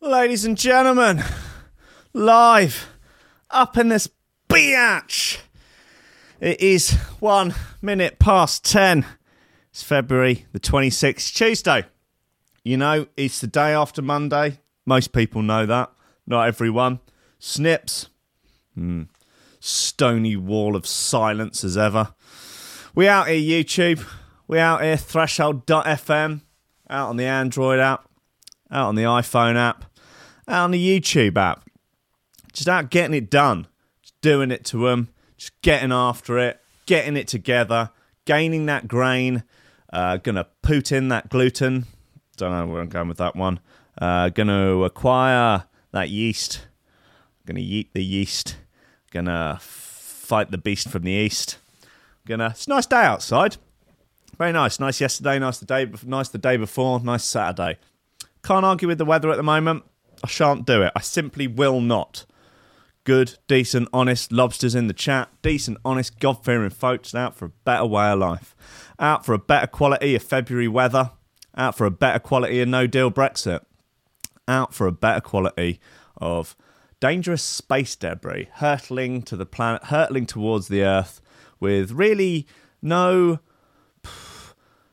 Ladies and gentlemen, live up in this biatch. It is one minute past ten. It's February the 26th, Tuesday. You know, it's the day after Monday. Most people know that. Not everyone. Snips. Hmm. Stony wall of silence as ever. We out here, YouTube. We out here, threshold.fm. Out on the Android app. Out on the iPhone app. Out on the YouTube app. Just out getting it done. Just doing it to them. Just getting after it. Getting it together. Gaining that grain. Uh, gonna put in that gluten. Don't know where I'm going with that one. Uh, gonna acquire that yeast. Gonna eat the yeast. Gonna fight the beast from the east. Gonna. It's a nice day outside. Very nice. Nice yesterday. Nice the day. Nice the day before. Nice Saturday. Can't argue with the weather at the moment. I shan't do it. I simply will not. Good, decent, honest lobsters in the chat. Decent, honest, God fearing folks out for a better way of life. Out for a better quality of February weather. Out for a better quality of no deal Brexit. Out for a better quality of dangerous space debris hurtling to the planet, hurtling towards the Earth with really no,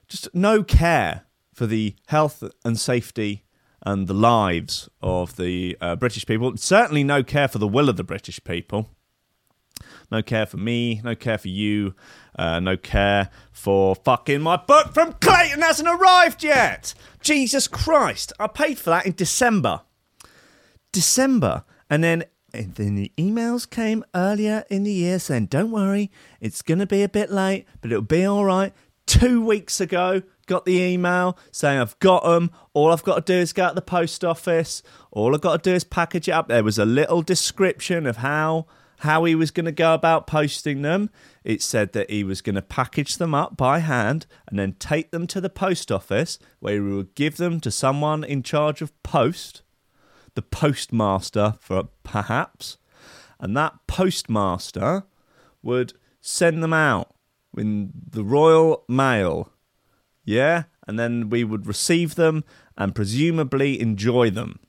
just no care for the health and safety and the lives of the uh, British people. Certainly, no care for the will of the British people. No care for me. No care for you. Uh, no care for fucking my book from Clayton hasn't arrived yet. Jesus Christ! I paid for that in December. December, and then and then the emails came earlier in the year saying, "Don't worry, it's going to be a bit late, but it'll be all right." Two weeks ago, got the email saying I've got them. All I've got to do is go to the post office. All I've got to do is package it up. There was a little description of how how he was going to go about posting them. It said that he was going to package them up by hand and then take them to the post office where he would give them to someone in charge of post, the postmaster for perhaps, and that postmaster would send them out in the Royal Mail yeah, and then we would receive them and presumably enjoy them.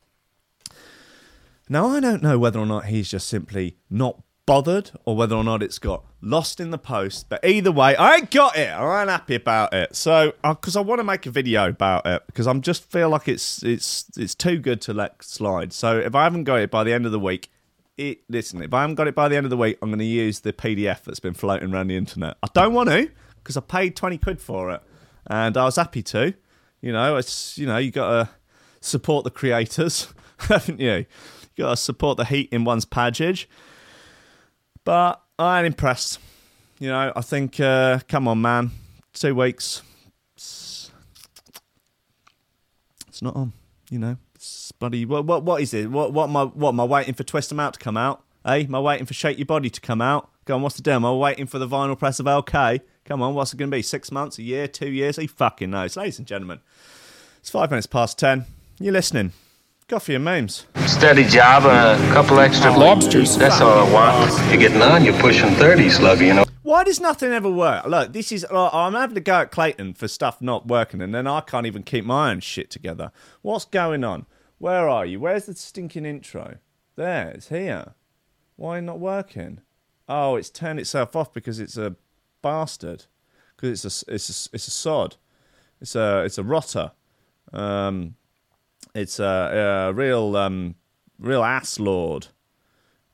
Now, I don't know whether or not he's just simply not bothered or whether or not it's got lost in the post, but either way, I ain't got it. I ain't happy about it. So, because uh, I want to make a video about it, because I'm just feel like it's it's it's too good to let slide. So, if I haven't got it by the end of the week, it listen. If I haven't got it by the end of the week, I'm going to use the PDF that's been floating around the internet. I don't want to because I paid twenty quid for it and I was happy to. You know, it's you know you got to support the creators, haven't you? You got to support the heat in one's package. But I'm impressed. You know, I think, uh, come on, man, two weeks. It's, not on. You know, it's bloody. What, what what is it? What what am I what am I waiting for Twist 'em out to come out? Hey, eh? am I waiting for Shake Your Body to come out? Go on, what's the deal? Am I waiting for the vinyl press of LK? Come on, what's it going to be? Six months, a year, two years? He fucking knows. Ladies and gentlemen, it's five minutes past ten. You're listening. Coffee and memes. Steady job a couple extra lobsters. That's all I want. You're getting on. You're pushing 30, Sluggy, you know. Why does nothing ever work? Look, this is. Uh, I'm having to go at Clayton for stuff not working, and then I can't even keep my own shit together. What's going on? Where are you? Where's the stinking intro? There, it's here. Why not working? Oh, it's turned itself off because it's a bastard because it's a it's a it's a sod. It's a it's a rotter. Um, it's a, a real um, real ass lord.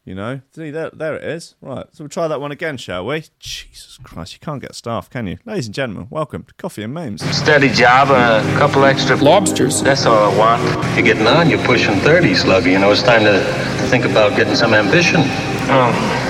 You know, see there, there it is. Right, so we'll try that one again, shall we? Jesus Christ, you can't get staff, can you? Ladies and gentlemen, welcome to Coffee and Memes. Steady job and a couple extra lobsters. That's all I want. You're getting on. You're pushing 30, Sluggy. You know, it's time to think about getting some ambition. Oh.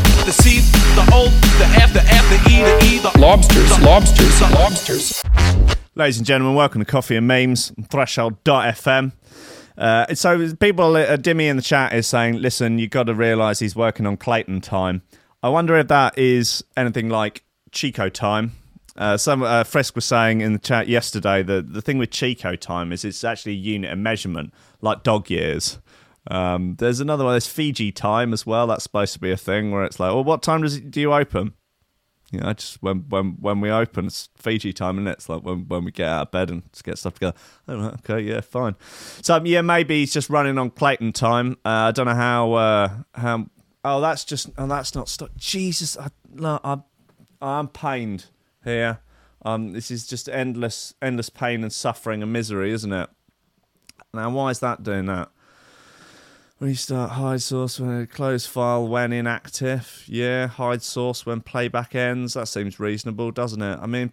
the C, the O, the F, the F, the E, the E, the lobsters, the lobsters, the lobsters. Ladies and gentlemen, welcome to Coffee and Memes, on Threshold.fm. Uh, so people, uh, Dimmy in the chat is saying, listen, you've got to realise he's working on Clayton time. I wonder if that is anything like Chico time. Uh, some uh, Frisk was saying in the chat yesterday that the thing with Chico time is it's actually a unit of measurement, like dog years. Um, there's another one. There's Fiji time as well. That's supposed to be a thing where it's like, well, what time does it, do you open? You know, just when when when we open, it's Fiji time, and it? it's like when when we get out of bed and just get stuff together. Oh, okay, yeah, fine. So um, yeah, maybe he's just running on Clayton time. Uh, I don't know how uh, how. Oh, that's just. Oh, that's not stop. Jesus, I, no, I, I'm pained here. Um, this is just endless, endless pain and suffering and misery, isn't it? Now, why is that doing that? Restart hide source when close file when inactive. Yeah, hide source when playback ends. That seems reasonable, doesn't it? I mean,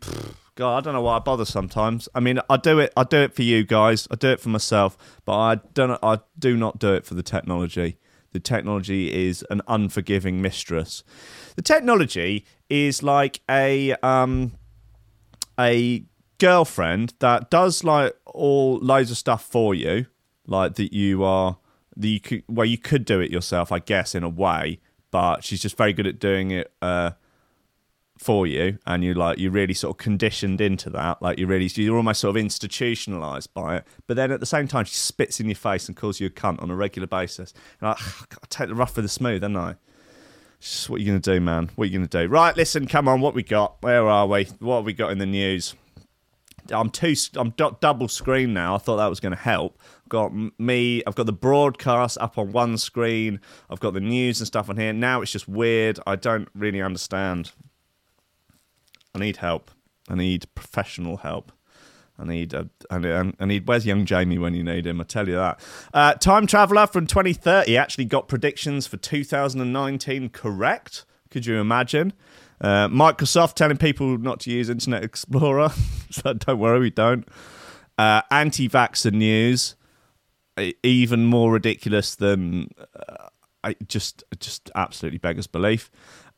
God, I don't know why I bother sometimes. I mean, I do it. I do it for you guys. I do it for myself, but I don't. I do not do it for the technology. The technology is an unforgiving mistress. The technology is like a um a girlfriend that does like all loads of stuff for you, like that you are the you could, well you could do it yourself, I guess, in a way, but she's just very good at doing it uh, for you, and you like you're really sort of conditioned into that. Like you're really you're almost sort of institutionalized by it. But then at the same time, she spits in your face and calls you a cunt on a regular basis. And like, I take the rough with the smooth, don't I? Just what are you gonna do, man? What are you gonna do? Right, listen, come on, what we got? Where are we? What have we got in the news? I'm two. I'm double screen now. I thought that was going to help. Got me. I've got the broadcast up on one screen. I've got the news and stuff on here. Now it's just weird. I don't really understand. I need help. I need professional help. I need, I need, where's young Jamie when you need him? I tell you that. Uh, Time Traveller from 2030 actually got predictions for 2019 correct. Could you imagine? Uh, Microsoft telling people not to use Internet Explorer. so don't worry, we don't. Uh, Anti vaxxer news, even more ridiculous than uh, I just just absolutely beggars belief.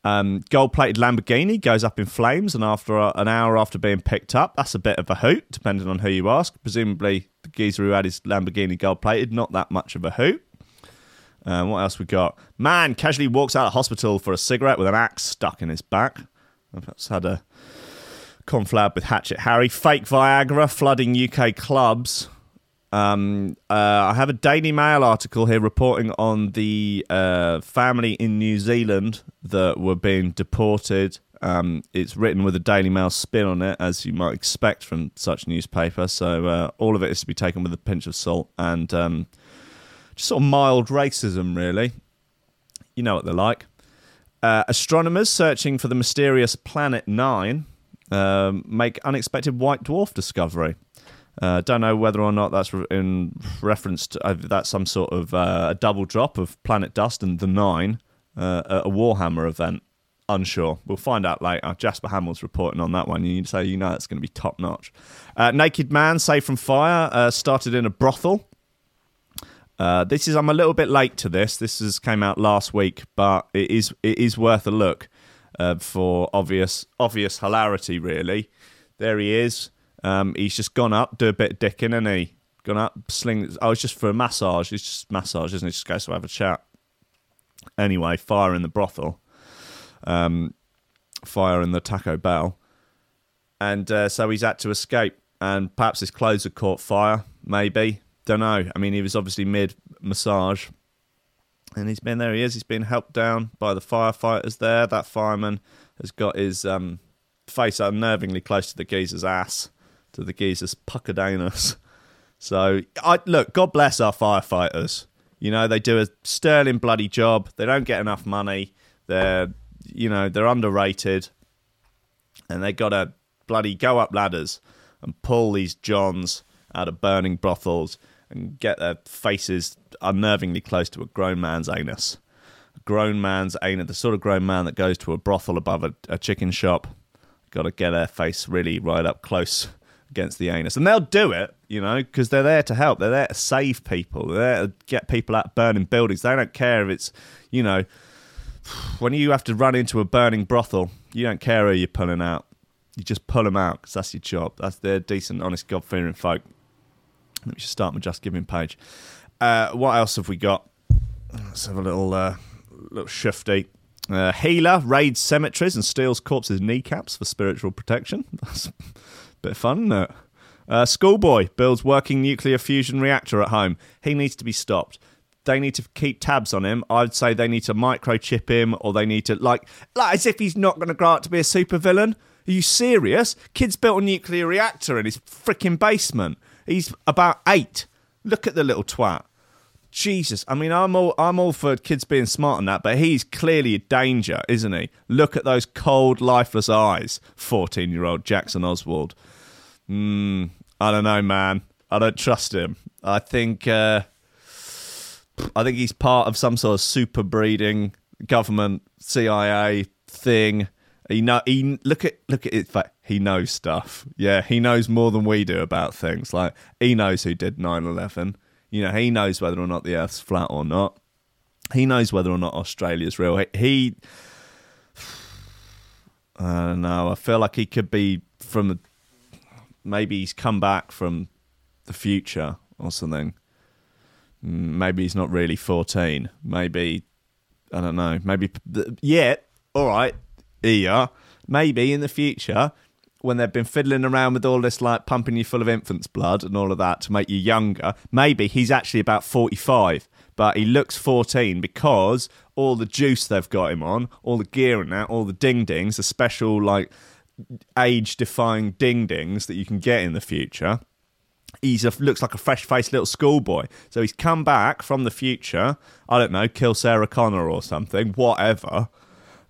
Um, gold-plated Lamborghini goes up in flames, and after a, an hour after being picked up, that's a bit of a hoot, depending on who you ask. Presumably, the geezer who had his Lamborghini gold-plated, not that much of a hoot. Um, what else we got? Man casually walks out of hospital for a cigarette with an axe stuck in his back. Perhaps had a conflab with Hatchet Harry. Fake Viagra flooding UK clubs. Um, uh, I have a Daily Mail article here reporting on the uh, family in New Zealand that were being deported. Um, it's written with a Daily Mail spin on it, as you might expect from such newspaper. So uh, all of it is to be taken with a pinch of salt and um, just sort of mild racism, really. You know what they're like. Uh, astronomers searching for the mysterious Planet Nine um, make unexpected white dwarf discovery. Uh, don't know whether or not that's in reference to uh, that's some sort of uh, a double drop of planet dust and the Nine, uh, a Warhammer event. Unsure. We'll find out later. Jasper Hamill's reporting on that one. You say you know it's going to be top notch. Uh, naked man saved from fire uh, started in a brothel. this is I'm a little bit late to this. This has came out last week, but it is it is worth a look for obvious obvious hilarity. Really, there he is. Um, he's just gone up, do a bit of dicking, and he gone up, sling. Oh, it's just for a massage. It's just massage, isn't it? Just goes to have a chat. Anyway, fire in the brothel, um, fire in the Taco Bell, and uh, so he's had to escape. And perhaps his clothes had caught fire. Maybe don't know. I mean, he was obviously mid massage, and he's been there. He is. He's been helped down by the firefighters there. That fireman has got his um, face unnervingly close to the geezer's ass to the geezer's anus. So, I look, God bless our firefighters. You know, they do a sterling bloody job. They don't get enough money. They're, you know, they're underrated. And they got to bloody go up ladders and pull these Johns out of burning brothels and get their faces unnervingly close to a grown man's anus. A grown man's anus, the sort of grown man that goes to a brothel above a, a chicken shop. Got to get their face really right up close against the anus. And they'll do it, you know, because they're there to help. They're there to save people. They're there to get people out of burning buildings. They don't care if it's, you know, when you have to run into a burning brothel, you don't care who you're pulling out. You just pull them out because that's your job. That's their decent, honest, God fearing folk. Let me just start my Just Giving page. Uh, what else have we got? Let's have a little uh, little shifty. Uh, healer raids cemeteries and steals corpses' kneecaps for spiritual protection. That's bit of fun, it? Uh, schoolboy builds working nuclear fusion reactor at home. He needs to be stopped. They need to keep tabs on him. I'd say they need to microchip him, or they need to like, like as if he's not going to grow up to be a supervillain. Are you serious? Kid's built a nuclear reactor in his freaking basement. He's about eight. Look at the little twat. Jesus, I mean, I'm all I'm all for kids being smart on that, but he's clearly a danger, isn't he? Look at those cold, lifeless eyes, fourteen-year-old Jackson Oswald. Hmm, I don't know, man. I don't trust him. I think uh, I think he's part of some sort of super breeding government CIA thing. He know he look at look at it. He knows stuff. Yeah, he knows more than we do about things. Like he knows who did 9-11. You know, he knows whether or not the Earth's flat or not. He knows whether or not Australia's real. He, he I don't know. I feel like he could be from the. Maybe he's come back from the future or something. Mm, Maybe he's not really fourteen. Maybe I don't know. Maybe yet. All right, are. Maybe in the future, when they've been fiddling around with all this, like pumping you full of infant's blood and all of that to make you younger, maybe he's actually about 45, but he looks 14 because all the juice they've got him on, all the gear and that, all the ding dings, the special, like, age defying ding dings that you can get in the future. He's a, looks like a fresh faced little schoolboy. So he's come back from the future. I don't know, kill Sarah Connor or something, whatever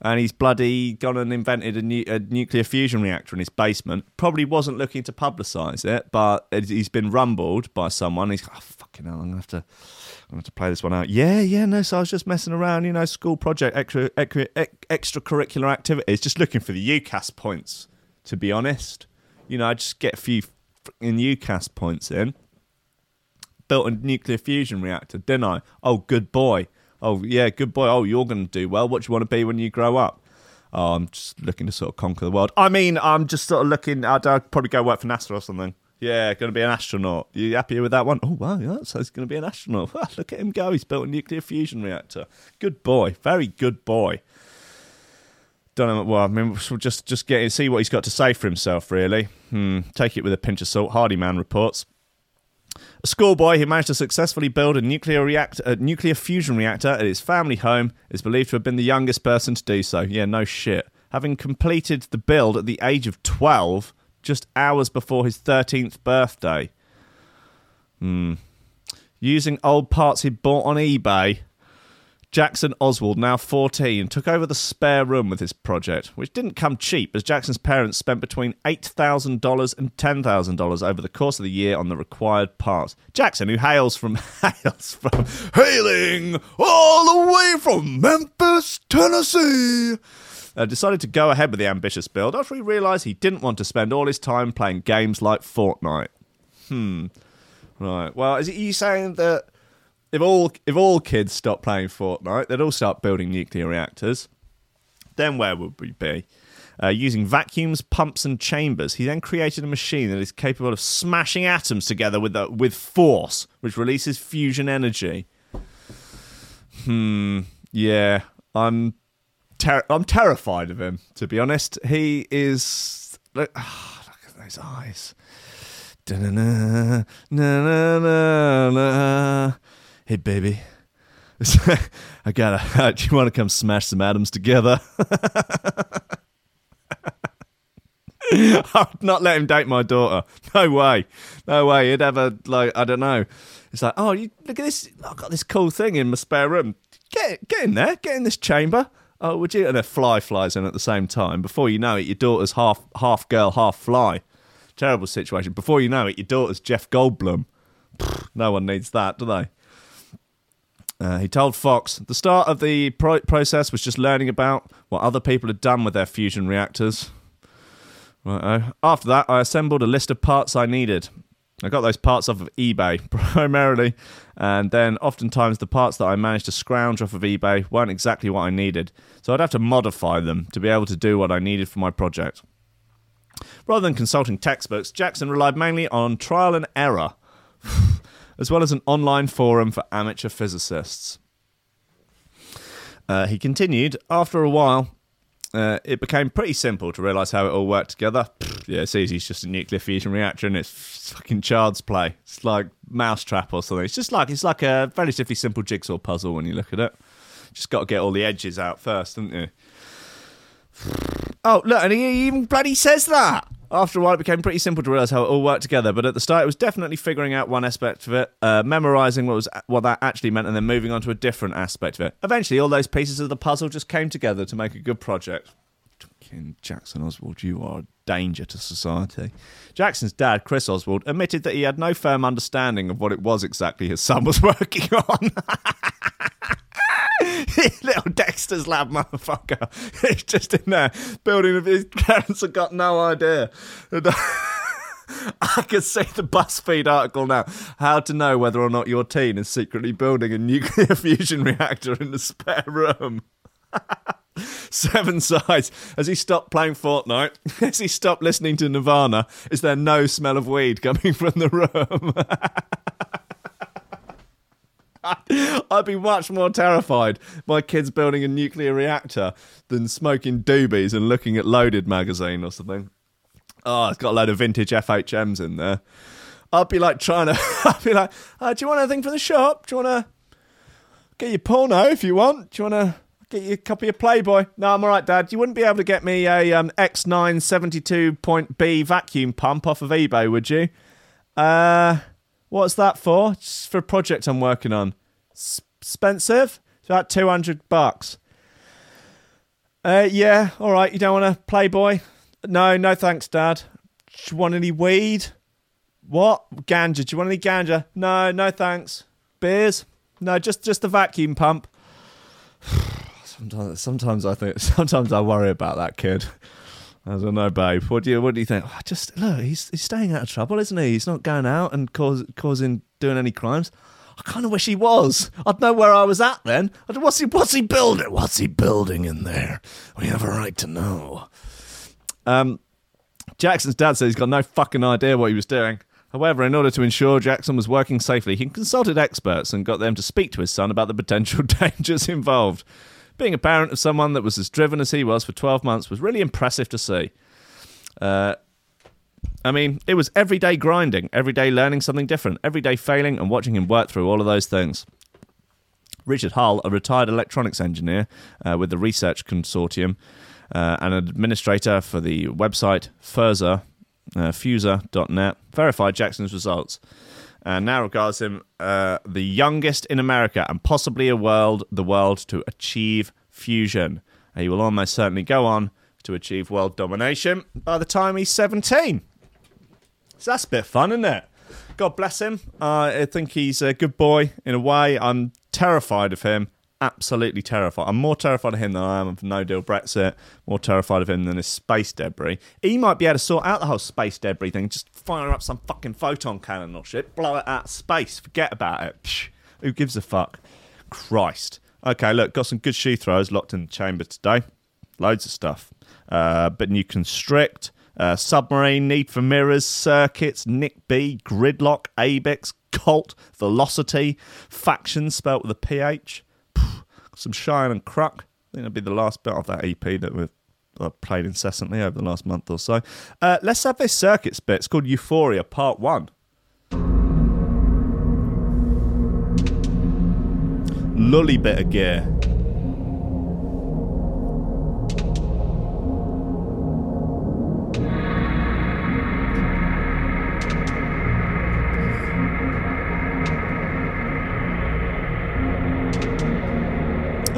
and he's bloody gone and invented a, nu- a, nuclear fusion reactor in his basement. Probably wasn't looking to publicise it, but he's been rumbled by someone. He's oh, fucking hell. I'm gonna have to, I'm gonna have to play this one out. Yeah, yeah. No, so I was just messing around. You know, school project, extra, extra, extracurricular activities, just looking for the UCAS points. To be honest, you know, I just get a few in UCAS points in. Built a nuclear fusion reactor, didn't I? Oh, good boy. Oh, yeah, good boy. Oh, you're going to do well. What do you want to be when you grow up? Oh, I'm just looking to sort of conquer the world. I mean, I'm just sort of looking. I'd, I'd probably go work for NASA or something. Yeah, going to be an astronaut. You happy with that one? Oh, wow, yeah, so he's going to be an astronaut. Look at him go. He's built a nuclear fusion reactor. Good boy. Very good boy. Don't know. Well, I mean, we'll just just get see what he's got to say for himself. Really, hmm. Take it with a pinch of salt. Hardy man reports. A schoolboy who managed to successfully build a nuclear reactor, a nuclear fusion reactor at his family home is believed to have been the youngest person to do so. Yeah, no shit. Having completed the build at the age of 12, just hours before his 13th birthday. Hmm. Using old parts he'd bought on eBay, Jackson Oswald, now 14, took over the spare room with his project, which didn't come cheap as Jackson's parents spent between $8,000 and $10,000 over the course of the year on the required parts. Jackson, who hails from hails from hailing all the way from Memphis, Tennessee, uh, decided to go ahead with the ambitious build after he realized he didn't want to spend all his time playing games like Fortnite. Hmm. Right. Well, is it you saying that if all if all kids stop playing Fortnite, they'd all start building nuclear reactors. Then where would we be? Uh, using vacuums, pumps, and chambers, he then created a machine that is capable of smashing atoms together with with force, which releases fusion energy. Hmm. Yeah, I'm ter- I'm terrified of him. To be honest, he is. Look, oh, look at those eyes. Da-na-na, na-na-na-na. Hey, baby. I gotta. Do you want to come smash some atoms together? I'd not let him date my daughter. No way. No way. He'd have a like. I don't know. It's like, oh, you look at this. I've got this cool thing in my spare room. Get get in there. Get in this chamber. Oh, would you? And a fly flies in at the same time. Before you know it, your daughter's half half girl, half fly. Terrible situation. Before you know it, your daughter's Jeff Goldblum. No one needs that, do they? Uh, he told Fox the start of the pro- process was just learning about what other people had done with their fusion reactors. Right-o. After that, I assembled a list of parts I needed. I got those parts off of eBay primarily, and then oftentimes the parts that I managed to scrounge off of eBay weren't exactly what I needed, so I'd have to modify them to be able to do what I needed for my project. Rather than consulting textbooks, Jackson relied mainly on trial and error. as well as an online forum for amateur physicists. Uh, he continued, after a while, uh, it became pretty simple to realise how it all worked together. Pfft, yeah, it's easy. It's just a nuclear fusion reactor, and it's fucking child's play. It's like Mousetrap or something. It's just like it's like a relatively simple jigsaw puzzle when you look at it. Just got to get all the edges out first, haven't you? Oh, look, and he even bloody says that. After a while, it became pretty simple to realise how it all worked together. But at the start, it was definitely figuring out one aspect of it, uh, memorising what was what that actually meant, and then moving on to a different aspect of it. Eventually, all those pieces of the puzzle just came together to make a good project. Fucking Jackson Oswald, you are a danger to society. Jackson's dad, Chris Oswald, admitted that he had no firm understanding of what it was exactly his son was working on. Little Dexter's lab motherfucker. He's just in there building. His parents have got no idea. I can see the BuzzFeed article now. How to know whether or not your teen is secretly building a nuclear fusion reactor in the spare room. Seven sides. Has he stopped playing Fortnite, Has he stopped listening to Nirvana, is there no smell of weed coming from the room? I'd be much more terrified by kids building a nuclear reactor than smoking doobies and looking at Loaded magazine or something. Oh, it's got a load of vintage FHMs in there. I'd be like trying to. I'd be like, oh, "Do you want anything from the shop? Do you want to get your porno if you want? Do you want to get you a copy of Playboy?" No, I'm all right, Dad. You wouldn't be able to get me a um, X9 72.B vacuum pump off of eBay, would you? Uh, what's that for? It's for a project I'm working on. Expensive? It's about 200 bucks. Uh, yeah, all right. You don't want a Playboy? No, no thanks, Dad. Do you want any weed? What? Ganja. Do you want any ganja? No, no thanks. Beers? No, just just the vacuum pump. sometimes, sometimes I think, sometimes I worry about that kid. I don't know, babe. What do you What do you think? Oh, just look, he's he's staying out of trouble, isn't he? He's not going out and cause, causing doing any crimes. I kind of wish he was. I'd know where I was at then. What's he What's he building? What's he building in there? We have a right to know. Um, Jackson's dad says he's got no fucking idea what he was doing. However, in order to ensure Jackson was working safely, he consulted experts and got them to speak to his son about the potential dangers involved. Being a parent of someone that was as driven as he was for 12 months was really impressive to see. Uh, I mean, it was every day grinding, every day learning something different, every day failing and watching him work through all of those things. Richard Hull, a retired electronics engineer uh, with the Research Consortium, uh, and administrator for the website Furza, uh, Fusor.net, verified Jackson's results and now regards him uh, the youngest in America and possibly a world the world to achieve fusion. He will almost certainly go on to achieve world domination by the time he's 17. So that's a bit fun, isn't it? God bless him. Uh, I think he's a good boy in a way. I'm terrified of him absolutely terrified. I'm more terrified of him than I am of No Deal Brexit. More terrified of him than his space debris. He might be able to sort out the whole space debris thing. Just fire up some fucking photon cannon or shit, blow it out of space. Forget about it. Psh, who gives a fuck? Christ. Okay, look, got some good shoe throws locked in the chamber today. Loads of stuff. Uh, but new constrict. Uh, submarine, need for mirrors, circuits, Nick B, gridlock, abex, Colt, Velocity, faction spelt with a PH some Shine and Cruck. I think that'll be the last bit of that EP that we've uh, played incessantly over the last month or so. Uh, let's have this circuits bit. It's called Euphoria Part 1. Lully bit of gear.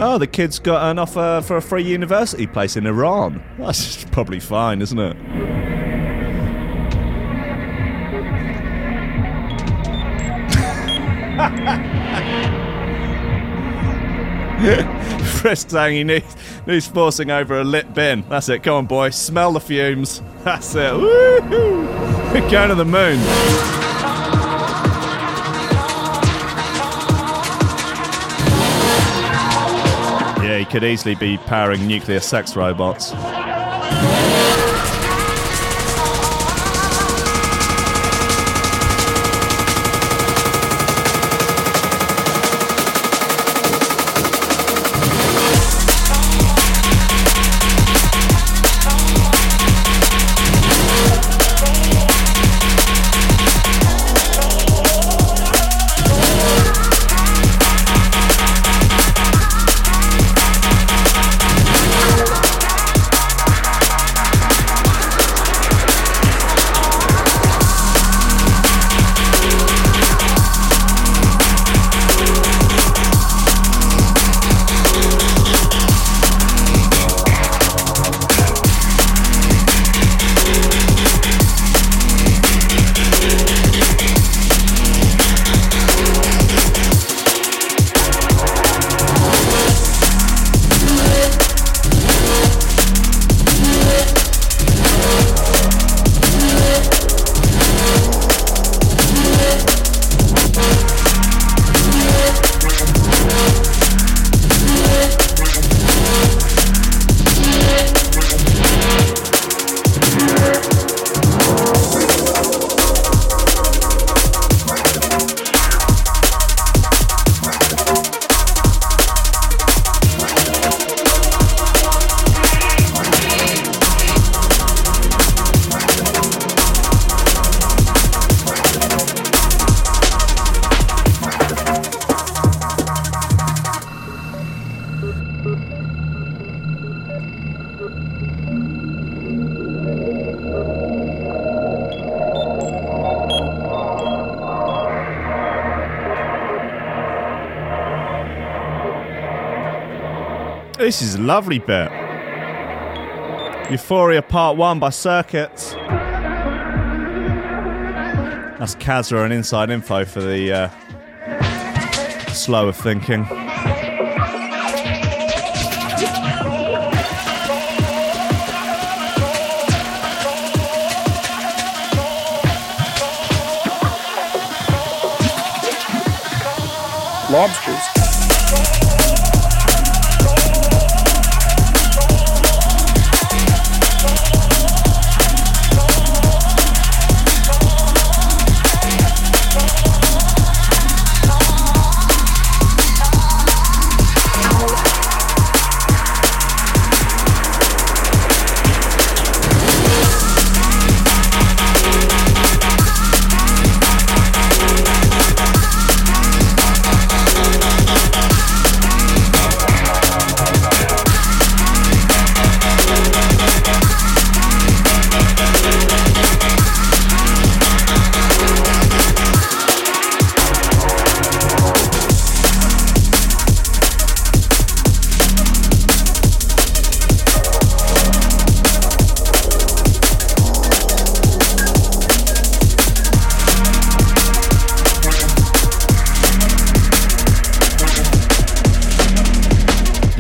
Oh, the kid's got an offer for a free university place in Iran. That's probably fine, isn't it? Frisk saying he needs, needs forcing over a lit bin. That's it. Come on, boy. Smell the fumes. That's it. Woo-hoo. We're going to the moon. Could easily be powering nuclear sex robots. Lovely bit. Euphoria Part 1 by Circuits. That's Kazra and inside info for the uh, of thinking.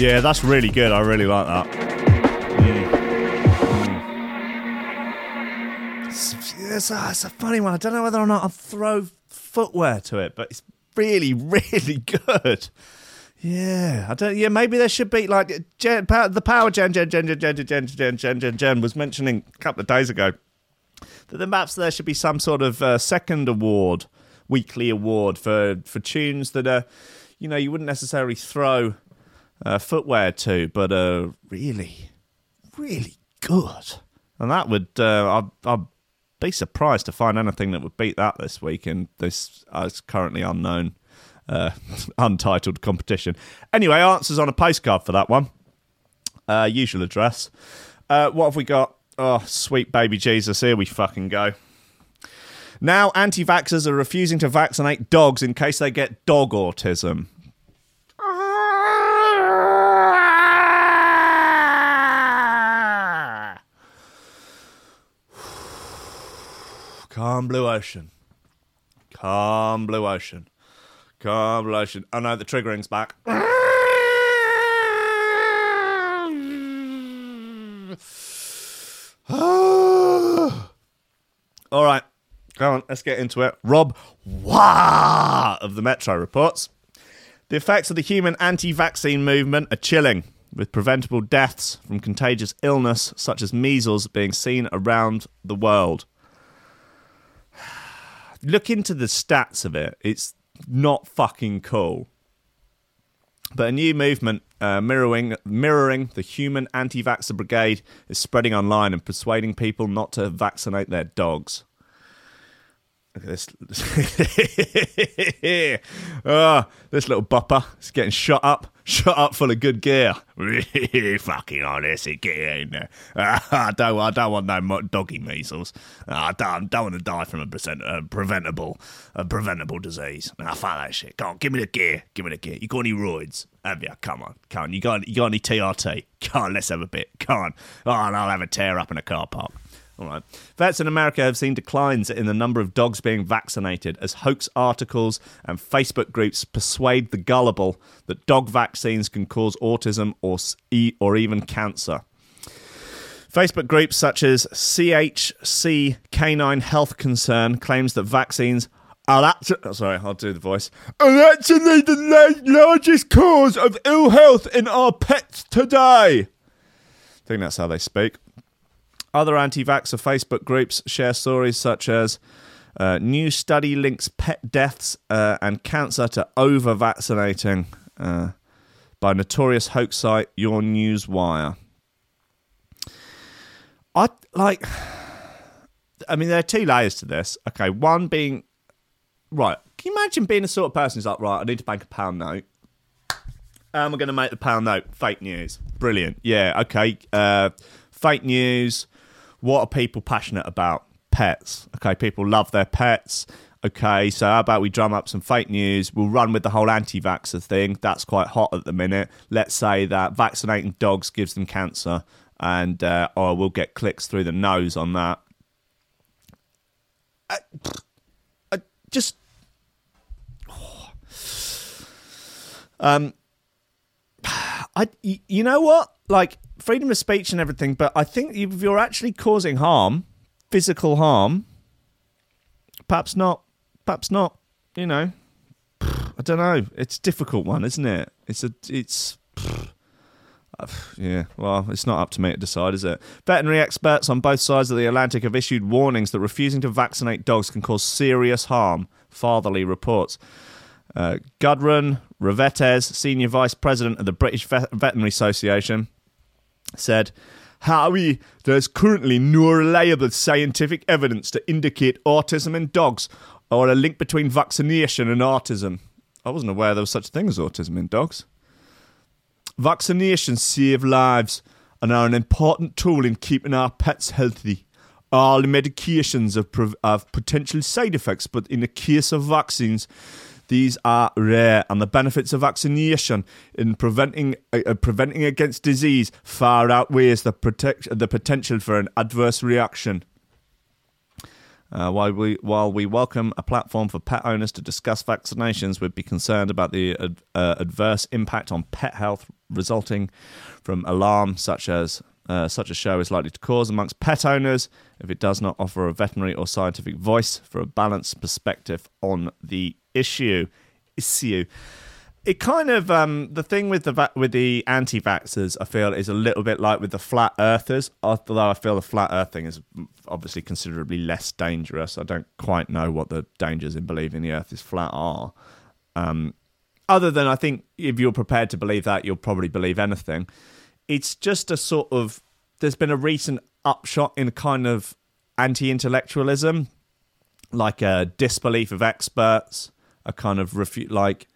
Yeah, that's really good. I really like that. It's, a, it's a funny one. I don't know whether or not I'll throw footwear to it, but it's really, really good. Yeah, I don't. Yeah, maybe there should be like Jen, pow- the power Jen Jen Jen Jen Jen Jen Jen Jen Jen Jen was mentioning a couple of days ago that the maps there should be some sort of uh, second award, weekly award for for tunes that are, you know, you wouldn't necessarily throw uh, footwear too, but uh, really, really good. And that would, uh, I'd, I'd be surprised to find anything that would beat that this week in this uh, currently unknown, uh, untitled competition. Anyway, answers on a postcard for that one. Uh, usual address. Uh, what have we got? Oh, sweet baby Jesus, here we fucking go. Now, anti vaxxers are refusing to vaccinate dogs in case they get dog autism. Calm blue ocean. Calm blue ocean. Calm blue ocean. Oh no, the triggering's back. All right, come on, let's get into it. Rob Waugh of the Metro reports. The effects of the human anti vaccine movement are chilling, with preventable deaths from contagious illness such as measles being seen around the world. Look into the stats of it, it's not fucking cool. But a new movement uh, mirroring mirroring the human anti-vaxxer brigade is spreading online and persuading people not to vaccinate their dogs. Look at this. oh, this little bopper is getting shot up, shot up full of good gear. Fucking honestly, get in there. I don't, I don't want no doggy measles. I don't, don't want to die from a, a preventable, a preventable disease. Nah, fuck that shit. Come on, give me the gear. Give me the gear. You got any roids? Have you? Come on, come on. You got, you got any TRT? Come on, let's have a bit. Come on. Oh, and I'll have a tear up in a car park. All right. Vets in America have seen declines in the number of dogs being vaccinated as hoax articles and Facebook groups persuade the gullible that dog vaccines can cause autism or, or even cancer. Facebook groups such as CHC Canine Health Concern claims that vaccines are actually, oh, sorry, I'll do the voice, are actually the largest cause of ill health in our pets today. I think that's how they speak. Other anti vaxxer Facebook groups share stories such as uh, new study links pet deaths uh, and cancer to over vaccinating uh, by notorious hoax site Your News Wire. I like, I mean, there are two layers to this. Okay, one being, right, can you imagine being the sort of person who's like, right, I need to bank a pound note. And we're going to make the pound note fake news. Brilliant. Yeah, okay. Uh, fake news. What are people passionate about? Pets. Okay, people love their pets. Okay, so how about we drum up some fake news? We'll run with the whole anti vaxxer thing. That's quite hot at the minute. Let's say that vaccinating dogs gives them cancer, and uh, or we'll get clicks through the nose on that. I, I just. Um, I, you know what? Like freedom of speech and everything, but I think if you're actually causing harm, physical harm, perhaps not. Perhaps not. You know, I don't know. It's a difficult one, isn't it? It's a. It's. Yeah, well, it's not up to me to decide, is it? Veterinary experts on both sides of the Atlantic have issued warnings that refusing to vaccinate dogs can cause serious harm, Fatherly reports. Uh, Gudrun Ravetz, Senior Vice President of the British Vet- Veterinary Association, said, Howie, there's currently no reliable scientific evidence to indicate autism in dogs or a link between vaccination and autism. I wasn't aware there was such a thing as autism in dogs. Vaccinations save lives and are an important tool in keeping our pets healthy. All medications have, have potential side effects, but in the case of vaccines, these are rare, and the benefits of vaccination in preventing uh, uh, preventing against disease far outweighs the protect the potential for an adverse reaction. Uh, while we while we welcome a platform for pet owners to discuss vaccinations, we'd be concerned about the ad, uh, adverse impact on pet health resulting from alarm such as uh, such a show is likely to cause amongst pet owners if it does not offer a veterinary or scientific voice for a balanced perspective on the issue. Issue. It kind of um, the thing with the va- with the anti-vaxxers, I feel, is a little bit like with the flat earthers. Although I feel the flat earth thing is obviously considerably less dangerous. I don't quite know what the dangers in believing the Earth is flat are. Um, other than I think if you're prepared to believe that, you'll probably believe anything. It's just a sort of there's been a recent upshot in kind of anti-intellectualism, like a disbelief of experts, a kind of refute, like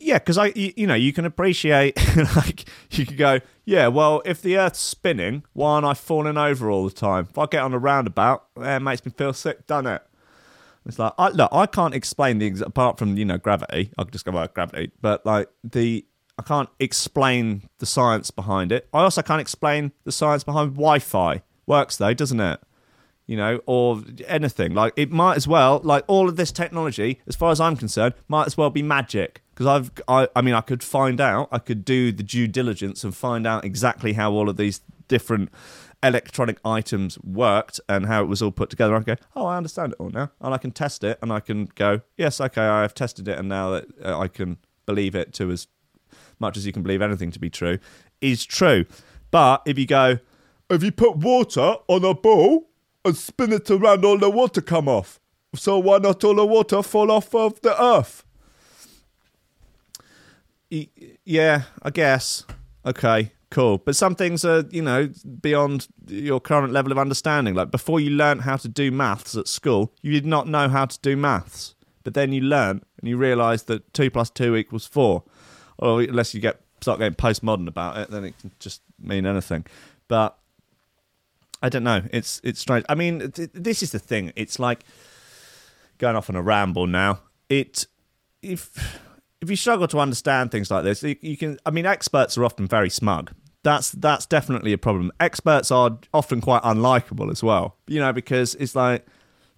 yeah, because I, you, know, you can appreciate, like, you could go, yeah, well, if the Earth's spinning, why aren't I falling over all the time? If I get on a roundabout, eh, it makes me feel sick, doesn't it? It's like, I, look, I can't explain the apart from you know gravity. I could just go about gravity, but like the, I can't explain the science behind it. I also can't explain the science behind Wi-Fi. Works though, doesn't it? You know, or anything. Like it might as well, like all of this technology, as far as I'm concerned, might as well be magic. Because I've, I, I mean, I could find out, I could do the due diligence and find out exactly how all of these different electronic items worked and how it was all put together. I go, oh, I understand it all now, and I can test it, and I can go, yes, okay, I have tested it, and now that uh, I can believe it to as much as you can believe anything to be true is true. But if you go, if you put water on a ball and spin it around, all the water come off. So why not all the water fall off of the earth? Yeah, I guess. Okay, cool. But some things are, you know, beyond your current level of understanding. Like before you learnt how to do maths at school, you did not know how to do maths. But then you learnt and you realised that two plus two equals four. Or unless you get start getting postmodern about it, then it can just mean anything. But I don't know. It's it's strange. I mean, th- this is the thing. It's like going off on a ramble now. It if if you struggle to understand things like this, you, you can. I mean, experts are often very smug. That's that's definitely a problem. Experts are often quite unlikable as well. You know, because it's like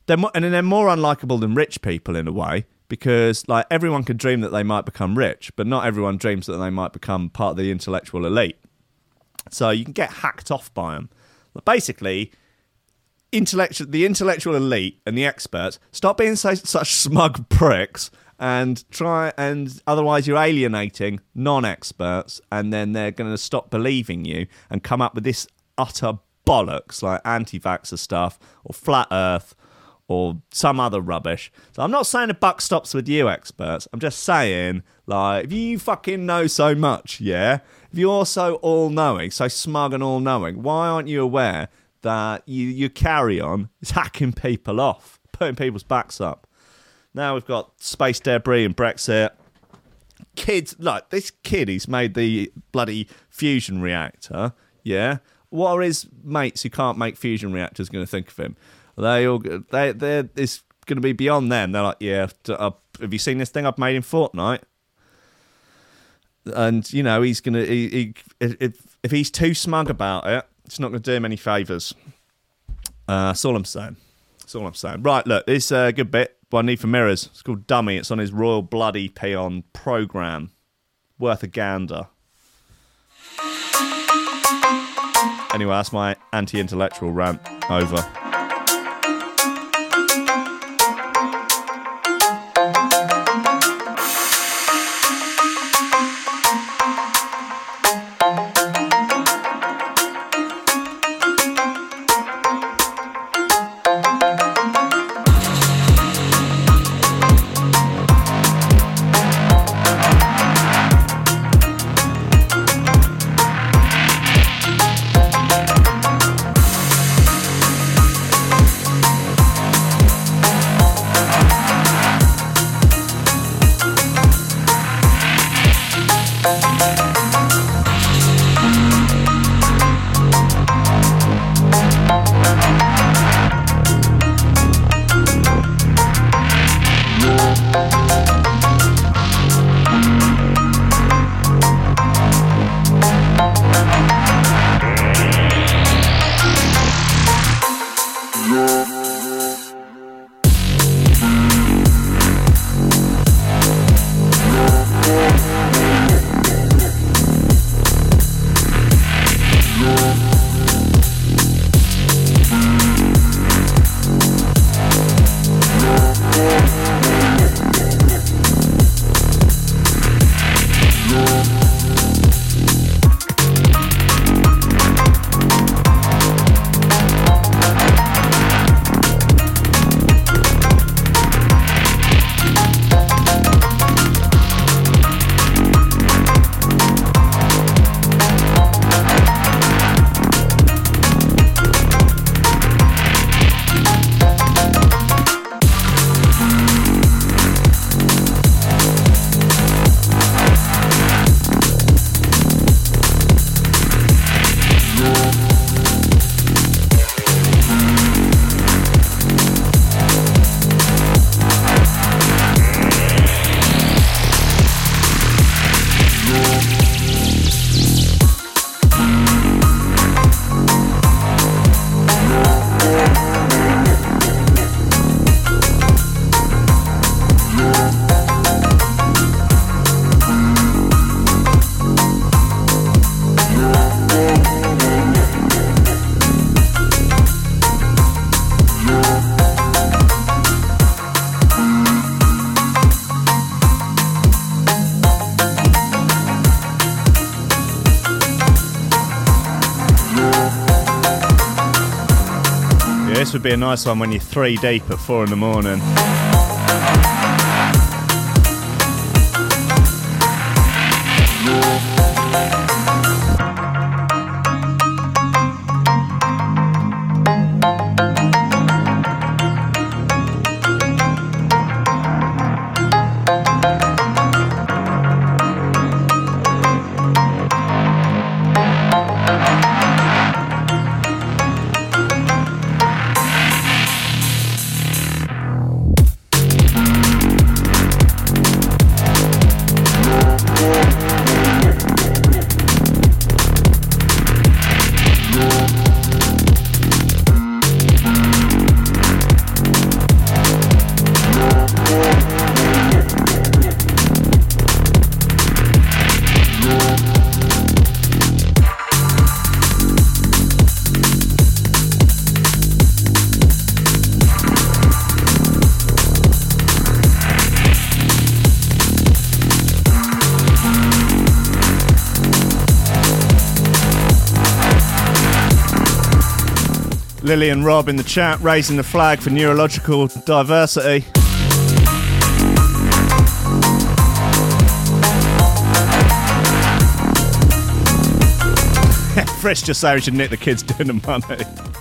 they're more, and they're more unlikable than rich people in a way. Because like everyone can dream that they might become rich, but not everyone dreams that they might become part of the intellectual elite. So you can get hacked off by them. Basically, intellectual the intellectual elite and the experts stop being so, such smug pricks and try and otherwise you're alienating non-experts and then they're going to stop believing you and come up with this utter bollocks like anti-vaxxer stuff or flat earth or some other rubbish. So I'm not saying the buck stops with you experts. I'm just saying like if you fucking know so much, yeah, if you're so all-knowing, so smug and all-knowing, why aren't you aware that you, you carry on is hacking people off, putting people's backs up. Now we've got space debris and Brexit. Kids, like this kid, he's made the bloody fusion reactor. Yeah, what are his mates who can't make fusion reactors going to think of him? They all they they it's going to be beyond them. They're like, yeah, have you seen this thing I've made in Fortnite? And you know he's gonna he, he if if he's too smug about it, it's not to do him any favors. Uh, that's all I'm saying. That's all I'm saying. Right, look, this uh, good bit. I Need for Mirrors. It's called Dummy. It's on his Royal Bloody Peon program. Worth a gander. Anyway, that's my anti-intellectual rant over. Be a nice one when you're three deep at four in the morning. Lily and Rob in the chat raising the flag for neurological diversity. Fresh just saying we should nick the kids dinner money.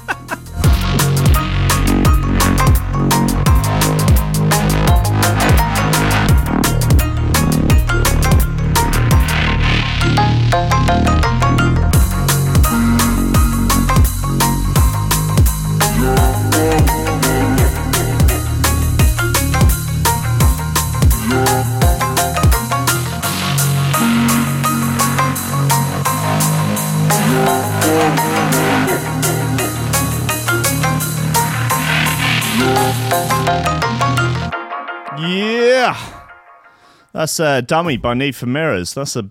That's a dummy by Need for Mirrors. That's a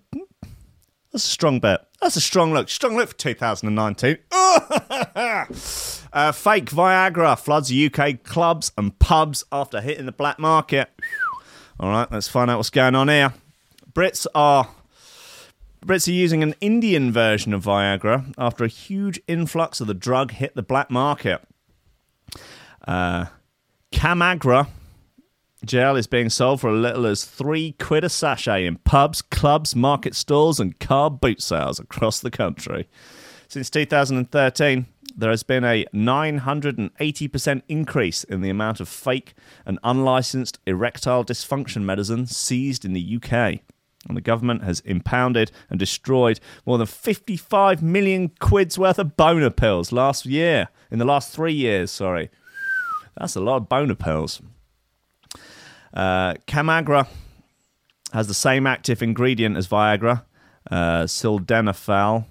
that's a strong bet. That's a strong look. Strong look for 2019. uh, fake Viagra floods UK clubs and pubs after hitting the black market. All right, let's find out what's going on here. Brits are Brits are using an Indian version of Viagra after a huge influx of the drug hit the black market. Uh, Kamagra gel is being sold for as little as three quid a sachet in pubs, clubs, market stalls, and car boot sales across the country. Since 2013, there has been a 980% increase in the amount of fake and unlicensed erectile dysfunction medicine seized in the UK. And the government has impounded and destroyed more than 55 million quid's worth of boner pills last year, in the last three years, sorry. That's a lot of boner pills. Uh, Kamagra has the same active ingredient as Viagra, uh, sildenafil,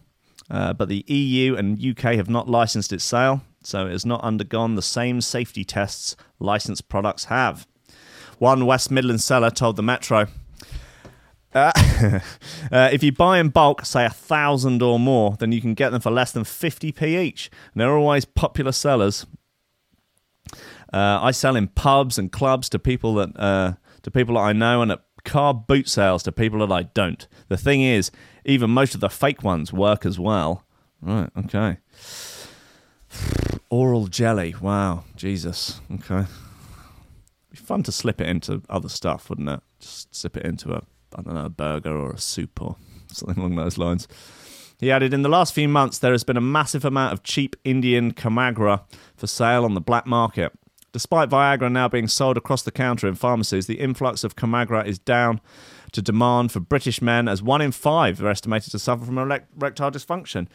uh, but the EU and UK have not licensed its sale, so it has not undergone the same safety tests licensed products have. One West Midlands seller told the Metro. Uh, uh, if you buy in bulk, say a thousand or more, then you can get them for less than 50p each. And they're always popular sellers, uh, I sell in pubs and clubs to people that uh, to people that I know, and at car boot sales to people that I don't. The thing is, even most of the fake ones work as well. Right? Okay. Oral jelly. Wow. Jesus. Okay. Be fun to slip it into other stuff, wouldn't it? Just slip it into a I don't know a burger or a soup or something along those lines. He added, In the last few months, there has been a massive amount of cheap Indian Kamagra for sale on the black market. Despite Viagra now being sold across the counter in pharmacies, the influx of Kamagra is down to demand for British men, as one in five are estimated to suffer from erectile dysfunction.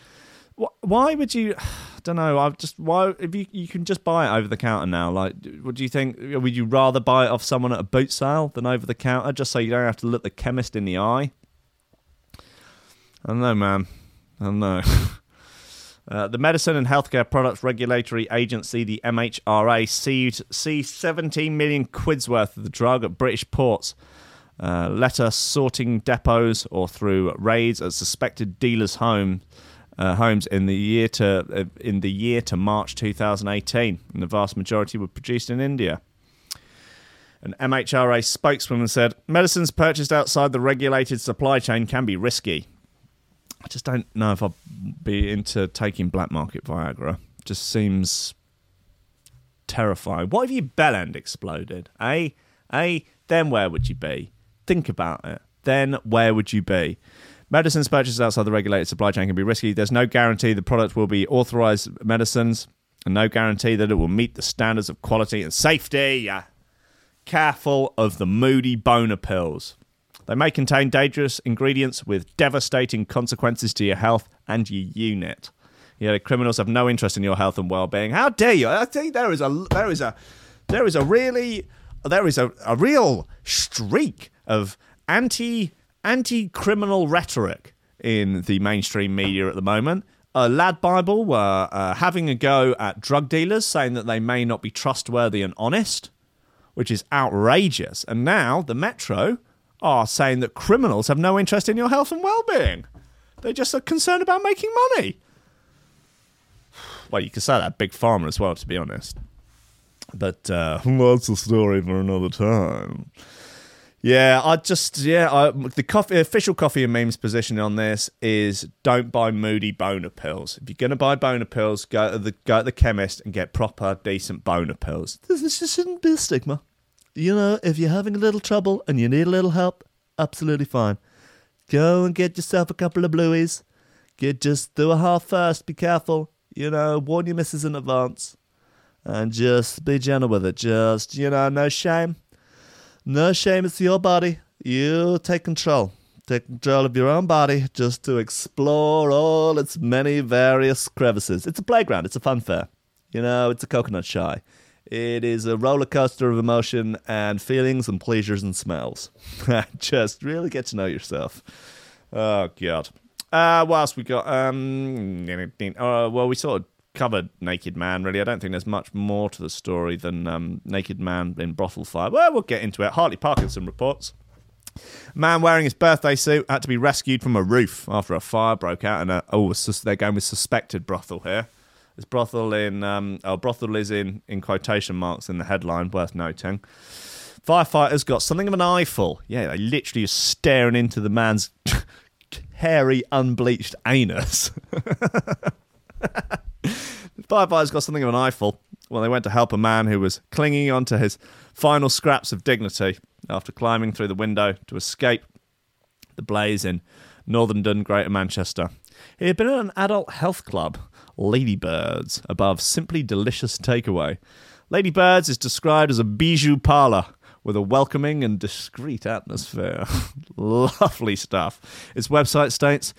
Why would you? I don't know. I just why if you you can just buy it over the counter now. Like, do you think? Would you rather buy it off someone at a boot sale than over the counter, just so you don't have to look the chemist in the eye? I don't know, man. I don't know. Uh, the Medicine and Healthcare Products Regulatory Agency, the MHRA, seized, seized 17 million quid's worth of the drug at British ports, uh, letter sorting depots, or through raids at suspected dealers' home, uh, homes in the year to uh, in the year to March 2018. And the vast majority were produced in India. An MHRA spokeswoman said, "Medicines purchased outside the regulated supply chain can be risky." I just don't know if I'd be into taking black market Viagra. Just seems terrifying. What if your bell end exploded? Eh? Eh? Then where would you be? Think about it. Then where would you be? Medicines purchased outside the regulated supply chain can be risky. There's no guarantee the product will be authorized medicines and no guarantee that it will meet the standards of quality and safety. Careful of the moody boner pills. They may contain dangerous ingredients with devastating consequences to your health and your unit. Yeah, the criminals have no interest in your health and well-being. How dare you? I think there is a there is a there is a really there is a, a real streak of anti anti criminal rhetoric in the mainstream media at the moment. Uh, Lad Bible were uh, having a go at drug dealers, saying that they may not be trustworthy and honest, which is outrageous. And now the Metro are saying that criminals have no interest in your health and well-being. They just are concerned about making money. Well, you could say that big pharma as well, to be honest. But uh, that's a story for another time. Yeah, I just yeah, I, the coffee, official coffee and memes position on this is don't buy moody boner pills. If you're gonna buy boner pills, go to the go to the chemist and get proper decent boner pills. This, this shouldn't be a stigma you know, if you're having a little trouble and you need a little help, absolutely fine. Go and get yourself a couple of blueies. Get just do a half first. Be careful. You know, warn your missus in advance. And just be gentle with it. Just, you know, no shame. No shame. It's your body. You take control. Take control of your own body just to explore all its many various crevices. It's a playground. It's a fun fair. You know, it's a coconut shy. It is a roller coaster of emotion and feelings and pleasures and smells. Just really get to know yourself. Oh God. Uh, what else we got? Um, uh, well, we sort of covered Naked Man, really. I don't think there's much more to the story than um, Naked Man in brothel fire. Well, we'll get into it. Hartley Parkinson reports. Man wearing his birthday suit had to be rescued from a roof after a fire broke out. And a, oh, they're going with suspected brothel here. This brothel in um, oh, brothel is in in quotation marks in the headline, worth noting. Firefighters got something of an eyeful. Yeah, they literally are staring into the man's hairy, unbleached anus. Firefighters got something of an eyeful when they went to help a man who was clinging onto his final scraps of dignity after climbing through the window to escape the blaze in Northern Greater Manchester. He had been at an adult health club, Ladybirds, above Simply Delicious Takeaway. Ladybirds is described as a bijou parlour with a welcoming and discreet atmosphere. Lovely stuff. Its website states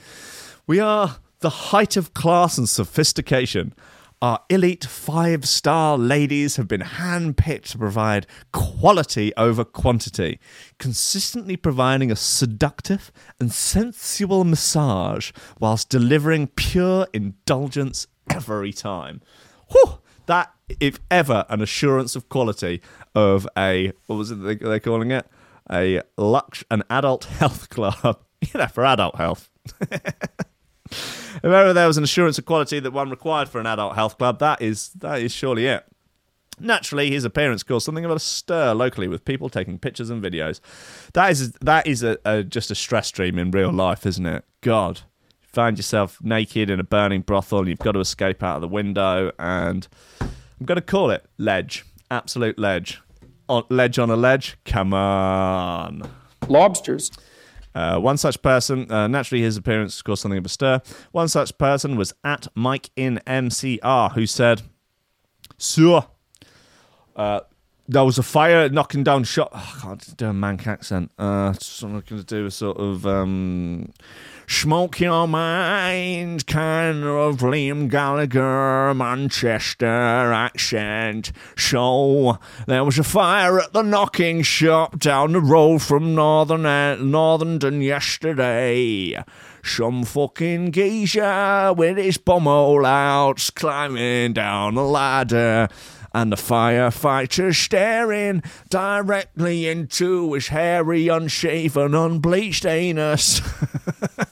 We are the height of class and sophistication. Our elite five star ladies have been handpicked to provide quality over quantity, consistently providing a seductive and sensual massage whilst delivering pure indulgence every time. Whew! That, if ever, an assurance of quality of a what was it they, they're calling it? A lux, an adult health club. you know, for adult health. if ever there was an assurance of quality that one required for an adult health club, that is that is surely it. Naturally, his appearance caused something of a stir locally, with people taking pictures and videos. That is that is a, a just a stress dream in real life, isn't it? God, you find yourself naked in a burning brothel, and you've got to escape out of the window, and I'm going to call it ledge, absolute ledge, on, ledge on a ledge. Come on, lobsters. Uh, one such person, uh, naturally, his appearance caused something of a stir. One such person was at Mike in MCR, who said, "Sir, uh, there was a fire knocking down shop. Oh, I can't do a Manc accent. Uh, going to do a sort of um, smoke your mind, kind of Liam Gallagher, Manchester accent. So there was a fire at the knocking shop down the road from Northern uh, Northern yesterday. Some fucking geezer with his bumhole out, climbing down the ladder and the firefighter staring directly into his hairy, unshaven, unbleached anus.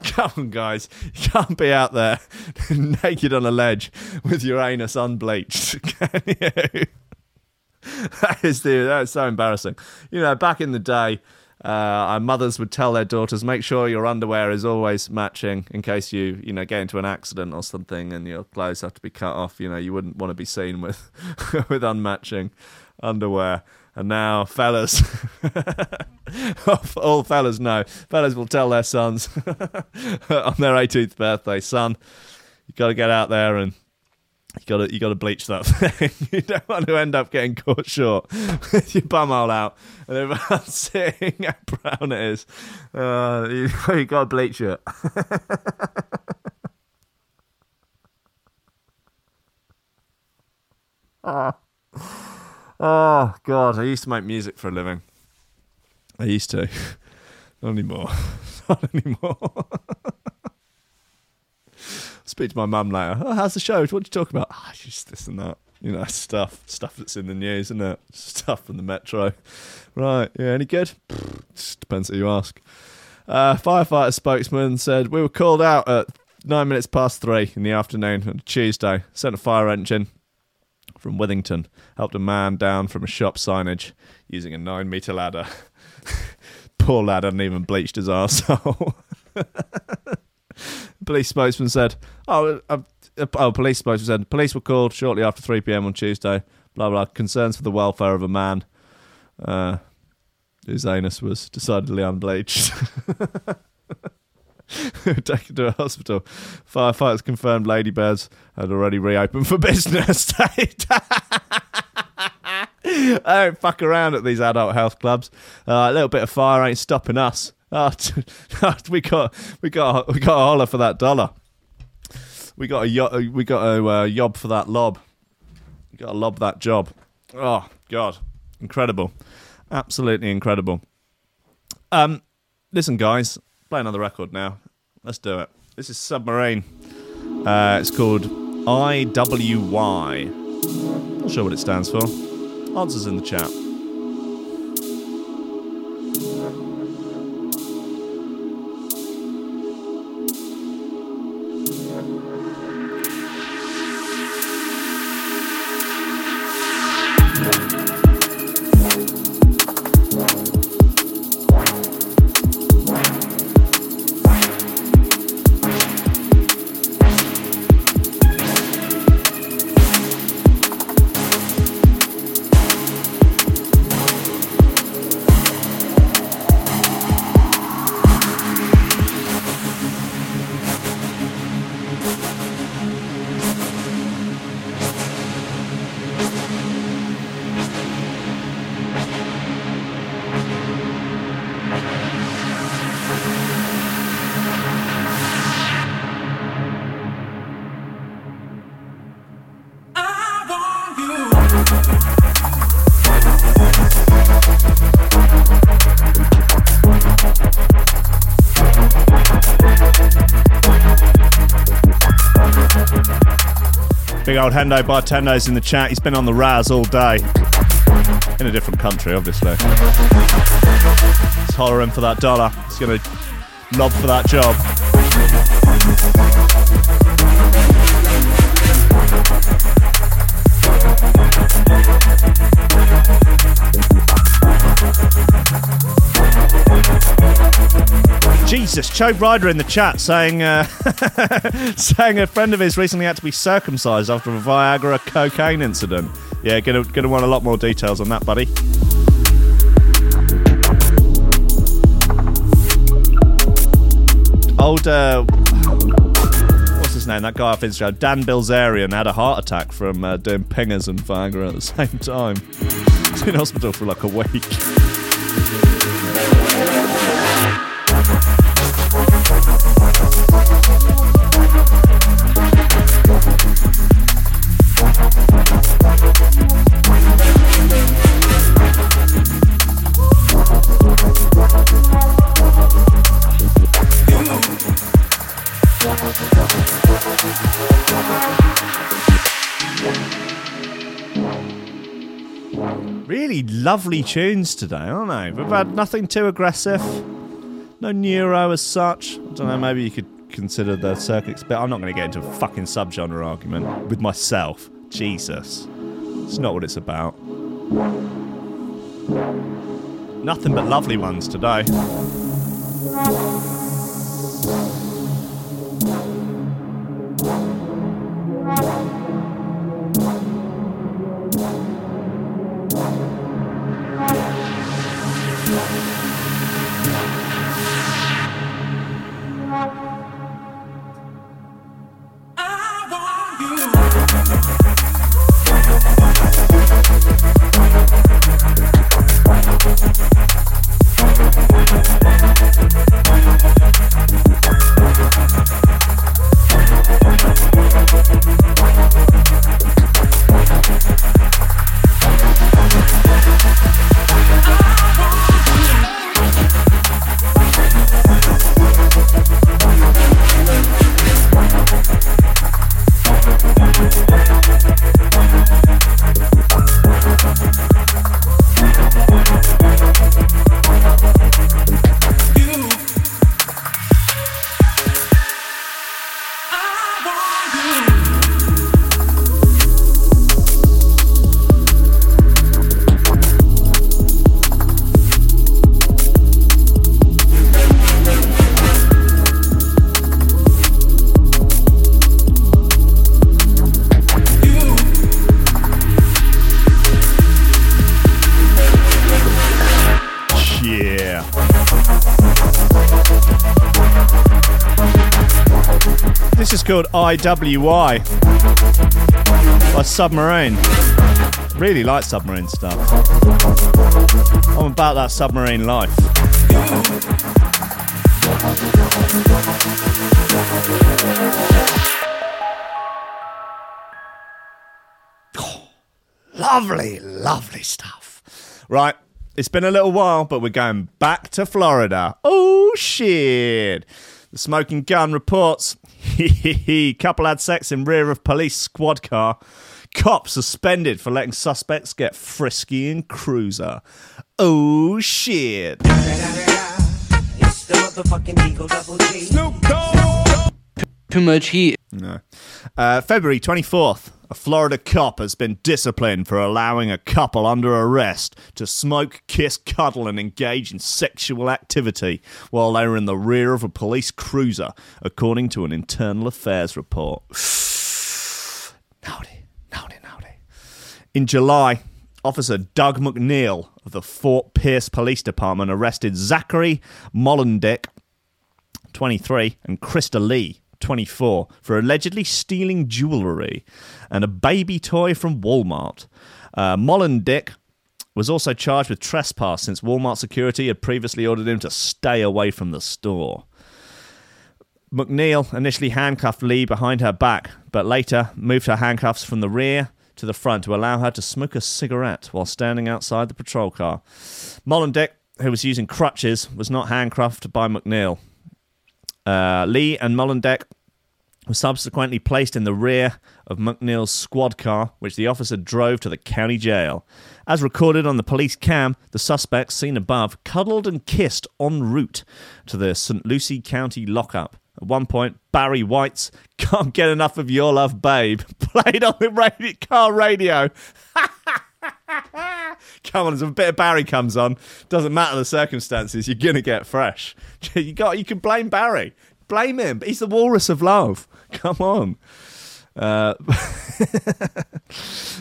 Come on, guys. You can't be out there naked on a ledge with your anus unbleached, can you? that is the, that's so embarrassing. You know, back in the day, uh, our mothers would tell their daughters, make sure your underwear is always matching in case you, you know, get into an accident or something and your clothes have to be cut off. You know, you wouldn't want to be seen with with unmatching underwear. And now, fellas, all fellas know, fellas will tell their sons on their 18th birthday, son, you got to get out there and you gotta you gotta bleach that thing. you don't want to end up getting caught short with your bum all out and everyone seeing how brown it is. Uh, you, you gotta bleach it. oh. Oh god, I used to make music for a living. I used to. Not anymore. Not anymore speak to my mum later. Oh, how's the show? What did you talk about? Ah, oh, just this and that. You know, stuff, stuff that's in the news, isn't it? Stuff from the metro. Right, yeah, any good? Just depends who you ask. Uh, firefighter spokesman said we were called out at nine minutes past three in the afternoon on Tuesday. Sent a fire engine from Withington. Helped a man down from a shop signage using a nine meter ladder. Poor lad hadn't even bleached his arsehole. police spokesman said, "Oh, uh, oh." Police spokesman said, "Police were called shortly after 3 p.m. on Tuesday. Blah blah. Concerns for the welfare of a man uh, whose anus was decidedly unbleached." taken to a hospital. Firefighters confirmed Ladybirds had already reopened for business. I don't fuck around at these adult health clubs. Uh, a little bit of fire ain't stopping us. Oh, we got we got we got a holler for that dollar. We got a we got a uh, yob for that lob. We got to lob that job. Oh God, incredible, absolutely incredible. Um, listen, guys, play another record now. Let's do it. This is Submarine. Uh, it's called IWY. Not sure what it stands for. Answers in the chat. Old Hendo Bartendo's in the chat. He's been on the Raz all day. In a different country, obviously. He's hollering for that dollar. He's going to lob for that job. Jesus, Choke Rider in the chat saying uh, saying a friend of his recently had to be circumcised after a Viagra cocaine incident. Yeah, gonna gonna want a lot more details on that, buddy. Old uh, what's his name? That guy off Instagram, Dan Bilzerian, had a heart attack from uh, doing pingers and Viagra at the same time. He's in hospital for like a week. Lovely tunes today, aren't they? We've had nothing too aggressive. No neuro as such. I don't know, maybe you could consider the circuits, but I'm not going to get into a fucking subgenre argument with myself. Jesus. It's not what it's about. Nothing but lovely ones today. IWY by Submarine. Really like submarine stuff. I'm about that submarine life. Lovely, lovely stuff. Right, it's been a little while, but we're going back to Florida. Oh, shit. The Smoking Gun reports couple had sex in rear of police squad car. Cop suspended for letting suspects get frisky in cruiser. Oh shit. Too much heat. No. Uh, February 24th, a Florida cop has been disciplined for allowing a couple under arrest to smoke, kiss, cuddle, and engage in sexual activity while they were in the rear of a police cruiser, according to an internal affairs report. Naughty, naughty, naughty. In July, Officer Doug McNeil of the Fort Pierce Police Department arrested Zachary Molendick, 23, and Krista Lee, 24, for allegedly stealing jewellery and a baby toy from Walmart. Uh, Molendick was also charged with trespass since Walmart security had previously ordered him to stay away from the store. McNeil initially handcuffed Lee behind her back, but later moved her handcuffs from the rear to the front to allow her to smoke a cigarette while standing outside the patrol car. Molendick, who was using crutches, was not handcuffed by McNeil. Uh, Lee and Molendick were subsequently placed in the rear of McNeil's squad car, which the officer drove to the county jail. As recorded on the police cam, the suspects, seen above, cuddled and kissed en route to the St. Lucie County lockup. At one point, Barry White's Can't Get Enough of Your Love, Babe played on the radio, car radio. Come on, as a bit of Barry comes on, doesn't matter the circumstances, you're gonna get fresh. You got, you can blame Barry, blame him. But he's the walrus of love. Come on. Uh,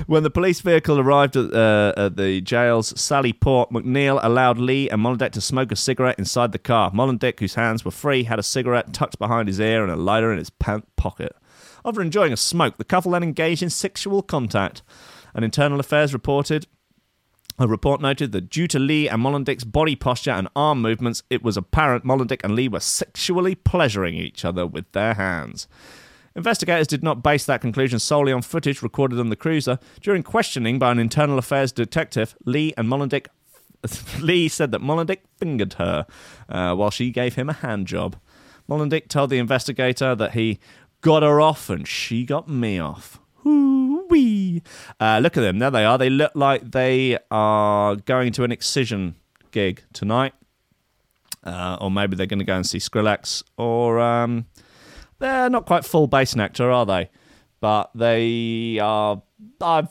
when the police vehicle arrived at, uh, at the jail's Sally Port, McNeil allowed Lee and Molendick to smoke a cigarette inside the car. Molendick, whose hands were free, had a cigarette tucked behind his ear and a lighter in his pant pocket. After enjoying a smoke, the couple then engaged in sexual contact. An internal affairs reported a report noted that due to Lee and Molendick's body posture and arm movements, it was apparent Molendick and Lee were sexually pleasuring each other with their hands. Investigators did not base that conclusion solely on footage recorded on the cruiser. During questioning by an internal affairs detective, Lee and Molendick Lee said that Molendick fingered her uh, while she gave him a hand job. Molendick told the investigator that he got her off and she got me off. Wee. Uh, look at them. There they are. They look like they are going to an Excision gig tonight. Uh, or maybe they're going to go and see Skrillex. Or um, they're not quite full Bassnectar, are they? But they are.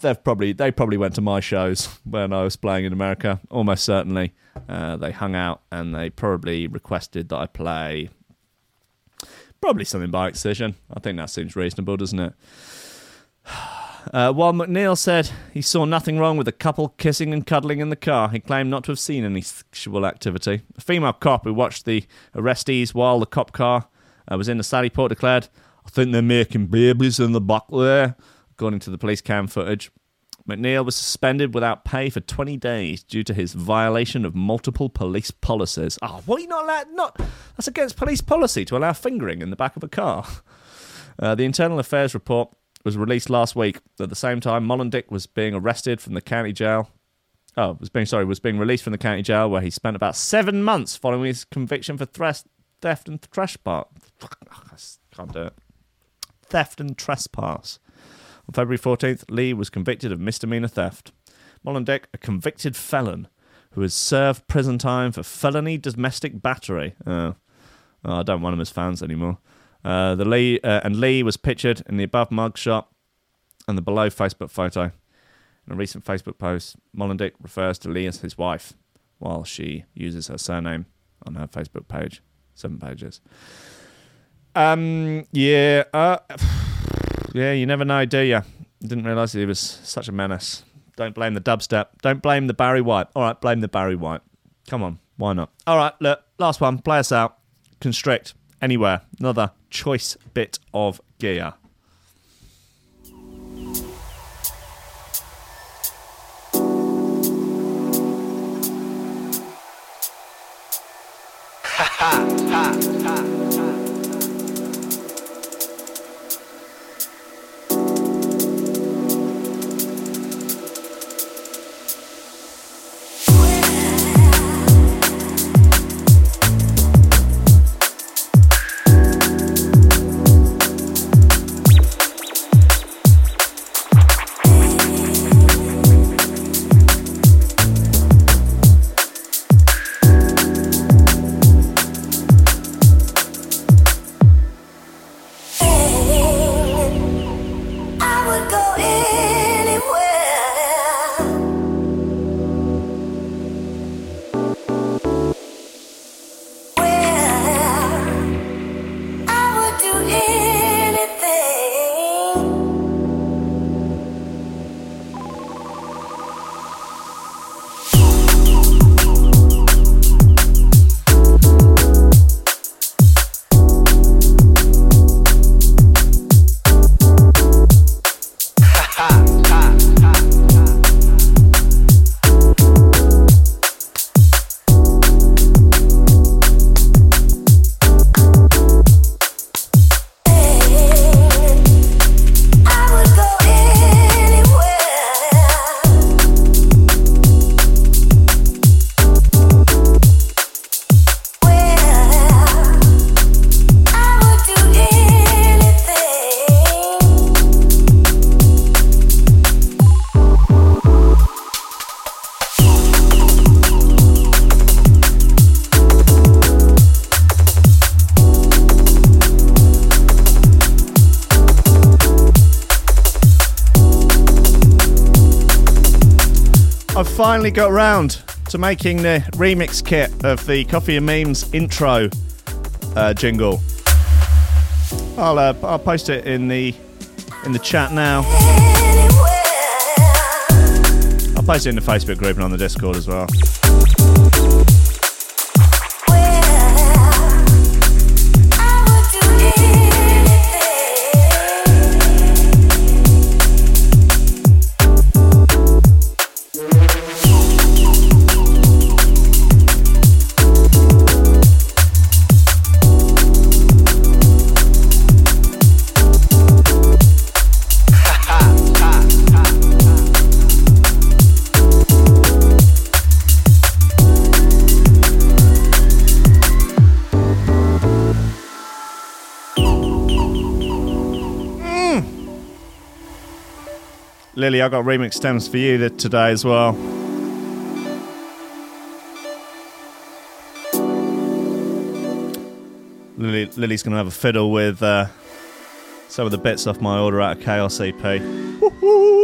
They've probably they probably went to my shows when I was playing in America. Almost certainly, uh, they hung out and they probably requested that I play. Probably something by Excision. I think that seems reasonable, doesn't it? Uh, while McNeil said he saw nothing wrong with the couple kissing and cuddling in the car, he claimed not to have seen any sexual activity. A female cop who watched the arrestees while the cop car uh, was in the Sally Port declared, I think they're making babies in the back there, according to the police cam footage. McNeil was suspended without pay for 20 days due to his violation of multiple police policies. Oh, are you not allowed? Not that's against police policy to allow fingering in the back of a car. Uh, the Internal Affairs report was released last week. At the same time, Molendick was being arrested from the county jail. Oh, was being sorry, was being released from the county jail where he spent about seven months following his conviction for theft, theft and trespass. Can't do it. Theft and trespass. On February 14th, Lee was convicted of misdemeanor theft. Molendick, a convicted felon who has served prison time for felony domestic battery. Oh, oh I don't want him as fans anymore. Uh, the Lee uh, and Lee was pictured in the above mugshot and the below Facebook photo. In a recent Facebook post, Molendick refers to Lee as his wife, while she uses her surname on her Facebook page. Seven pages. Um, yeah, uh, yeah, you never know, do you? Didn't realise he was such a menace. Don't blame the dubstep. Don't blame the Barry White. All right, blame the Barry White. Come on, why not? All right, look, last one. Play us out. Constrict anywhere. Another choice bit of gear. ha ha finally got round to making the remix kit of the Coffee and Memes intro uh, jingle. I'll uh, I'll post it in the in the chat now. I'll post it in the Facebook group and on the Discord as well. Lily, I got remix stems for you today as well. Lily, Lily's going to have a fiddle with uh, some of the bits off my order out of Chaos EP. Woo-hoo!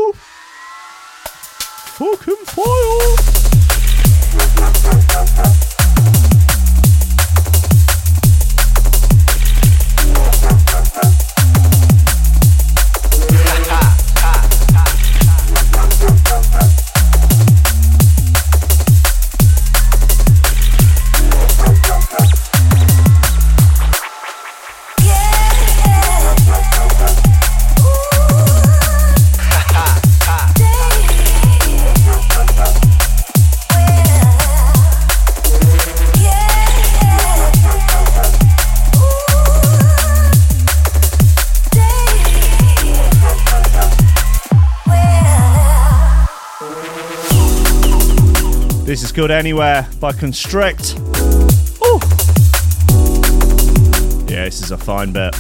Good Anywhere by Constrict. Ooh. Yeah, this is a fine bit.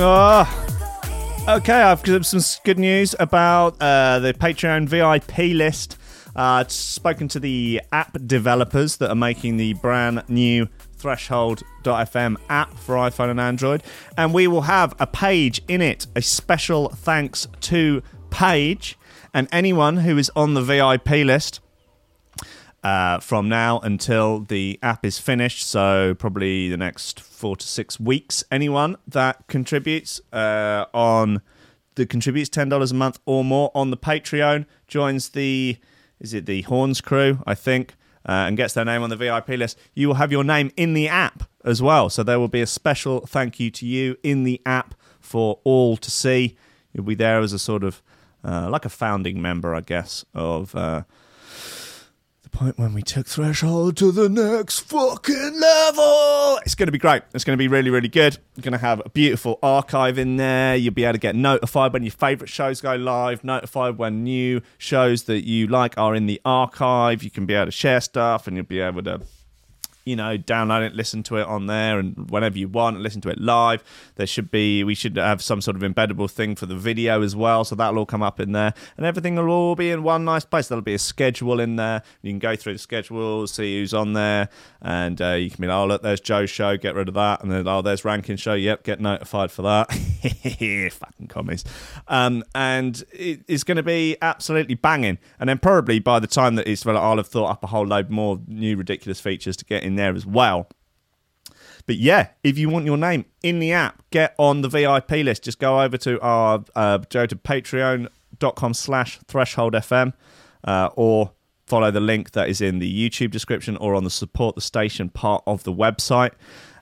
Oh. Okay, I've got some good news about uh, the Patreon VIP list uh, spoken to the app developers that are making the brand new Threshold.fm app for iPhone and Android, and we will have a page in it, a special thanks to page, and anyone who is on the VIP list. Uh, from now until the app is finished, so probably the next four to six weeks. Anyone that contributes uh, on that contributes ten dollars a month or more on the Patreon joins the is it the Horns crew, I think, uh, and gets their name on the VIP list, you will have your name in the app as well. So there will be a special thank you to you in the app for all to see. You'll be there as a sort of uh, like a founding member, I guess, of uh, the point when we took Threshold to the next fucking level. It's going to be great. It's going to be really, really good. You're going to have a beautiful archive in there. You'll be able to get notified when your favourite shows go live, notified when new shows that you like are in the archive. You can be able to share stuff and you'll be able to you know, download it, listen to it on there, and whenever you want, listen to it live. There should be, we should have some sort of embeddable thing for the video as well, so that'll all come up in there, and everything will all be in one nice place. There'll be a schedule in there. You can go through the schedule, see who's on there, and uh, you can be like, oh look, there's Joe's show, get rid of that, and then oh, there's Ranking show, yep, get notified for that. Fucking commies. Um, and it, it's going to be absolutely banging, and then probably by the time that it's I'll have thought up a whole load more new ridiculous features to get in there as well. But yeah, if you want your name in the app, get on the VIP list. Just go over to our uh, go to patreon.com slash threshold FM uh, or follow the link that is in the YouTube description or on the support the station part of the website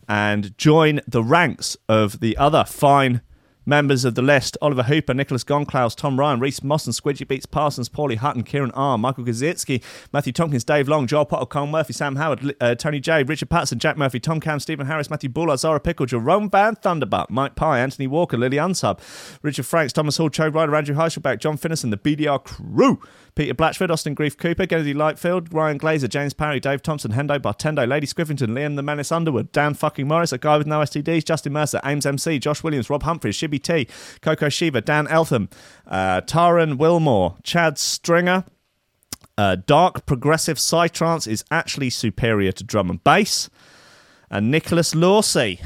and join the ranks of the other fine Members of the list Oliver Hooper, Nicholas Gonklaus, Tom Ryan, Reese Moss and Squidgy Beats Parsons, Paulie Hutton, Kieran R, Michael Gazitsky, Matthew Tompkins, Dave Long, Joel Potter, Colin Murphy, Sam Howard, uh, Tony J, Richard Patson, Jack Murphy, Tom Cam, Stephen Harris, Matthew Bullard, Zara Pickle, Jerome Van Thunderbutt, Mike Pye, Anthony Walker, Lily Unsub, Richard Franks, Thomas Hall, Cho Ryder, Andrew Heichelbeck, John Finnison, the BDR crew, Peter Blatchford, Austin Grief Cooper, Kennedy Lightfield, Ryan Glazer, James Parry, Dave Thompson, Hendo Bartendo, Lady Scriffington, Liam the Menace Underwood, Dan fucking Morris, a guy with no STDs, Justin Mercer, Ames MC, Josh Williams, Rob Humphries, Shibby T, Coco Shiva, Dan Eltham, uh, Taran Wilmore, Chad Stringer, Uh, dark progressive psytrance is actually superior to drum and bass. And Nicholas Lawsey.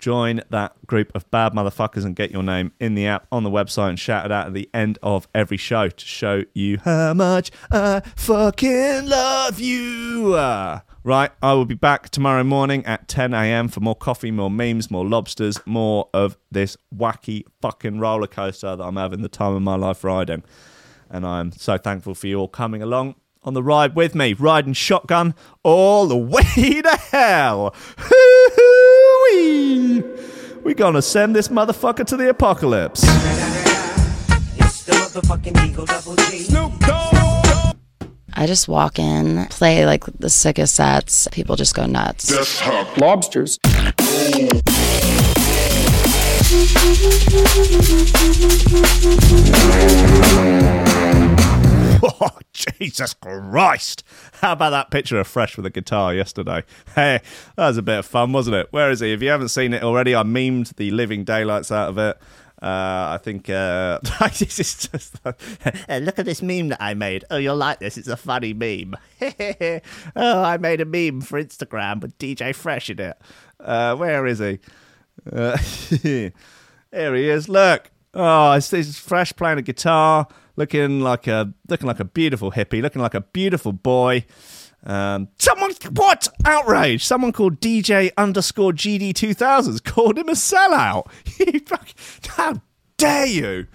Join that group of bad motherfuckers and get your name in the app on the website and shout it out at the end of every show to show you how much I fucking love you. Right, I will be back tomorrow morning at 10 a.m. for more coffee, more memes, more lobsters, more of this wacky fucking roller coaster that I'm having the time of my life riding. And I'm so thankful for you all coming along on the ride with me, riding shotgun all the way to hell. Hoo-hoo-wee. We're gonna send this motherfucker to the apocalypse. I just walk in, play like the sickest sets. People just go nuts. Lobsters. Oh, Jesus Christ. How about that picture of Fresh with a guitar yesterday? Hey, that was a bit of fun, wasn't it? Where is he? If you haven't seen it already, I memed the living daylights out of it. Uh, I think uh, this is just. Uh, look at this meme that I made. Oh, you'll like this. It's a funny meme. oh, I made a meme for Instagram with DJ Fresh in it. Uh, where is he? Uh, here he is. Look. Oh, it's, it's Fresh playing a guitar, looking like a looking like a beautiful hippie, looking like a beautiful boy. Um, someone, what outrage? Someone called DJ underscore GD two thousands called him a sellout. You How dare you?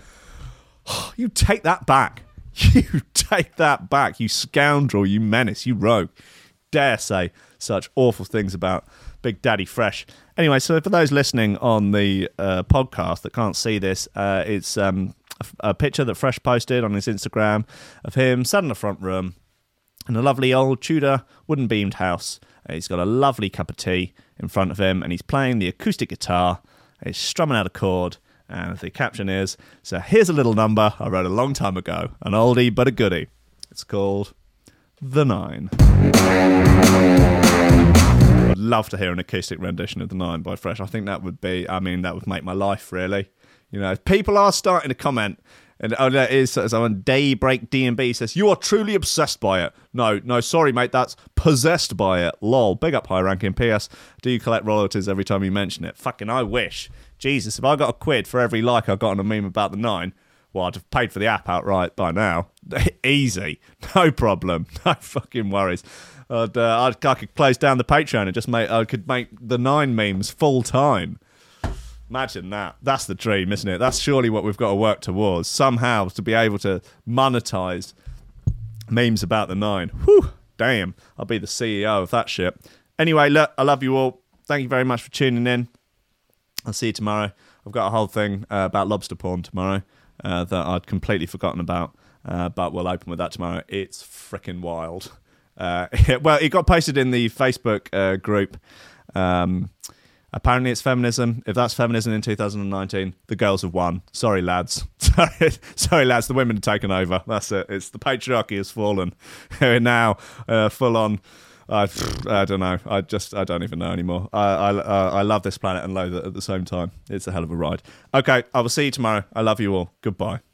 You take that back. You take that back. You scoundrel. You menace. You rogue. Dare say such awful things about Big Daddy Fresh. Anyway, so for those listening on the uh, podcast that can't see this, uh, it's um, a, picture that Fresh posted on his Instagram of him sat in the front room in a lovely old Tudor wooden beamed house. He's got a lovely cup of tea in front of him and he's playing the acoustic guitar. He's strumming out a chord. And the caption is So here's a little number I wrote a long time ago, an oldie but a goodie. It's called The Nine. I'd love to hear an acoustic rendition of The Nine by Fresh. I think that would be, I mean, that would make my life really. You know, people are starting to comment. And oh, there is someone Daybreak DMB says you are truly obsessed by it. No, no, sorry, mate, that's possessed by it. Lol. Big up high ranking. P.S. Do you collect royalties every time you mention it? Fucking, I wish. Jesus, if I got a quid for every like I got on a meme about the nine, well, I'd have paid for the app outright by now. Easy, no problem, no fucking worries. I'd, uh, I'd, I could close down the Patreon and just make I could make the nine memes full time. Imagine that. That's the dream, isn't it? That's surely what we've got to work towards. Somehow to be able to monetize memes about the nine. Whew, damn. I'll be the CEO of that shit. Anyway, look, I love you all. Thank you very much for tuning in. I'll see you tomorrow. I've got a whole thing uh, about lobster porn tomorrow uh, that I'd completely forgotten about, uh, but we'll open with that tomorrow. It's freaking wild. Uh, well, it got posted in the Facebook uh, group. Um, apparently, it's feminism. If that's feminism in 2019, the girls have won. Sorry, lads. Sorry, lads. The women have taken over. That's it. It's the patriarchy has fallen. We're now uh, full on. I, I don't know. I just I don't even know anymore. I I, uh, I love this planet and loathe it at the same time. It's a hell of a ride. Okay, I will see you tomorrow. I love you all. Goodbye.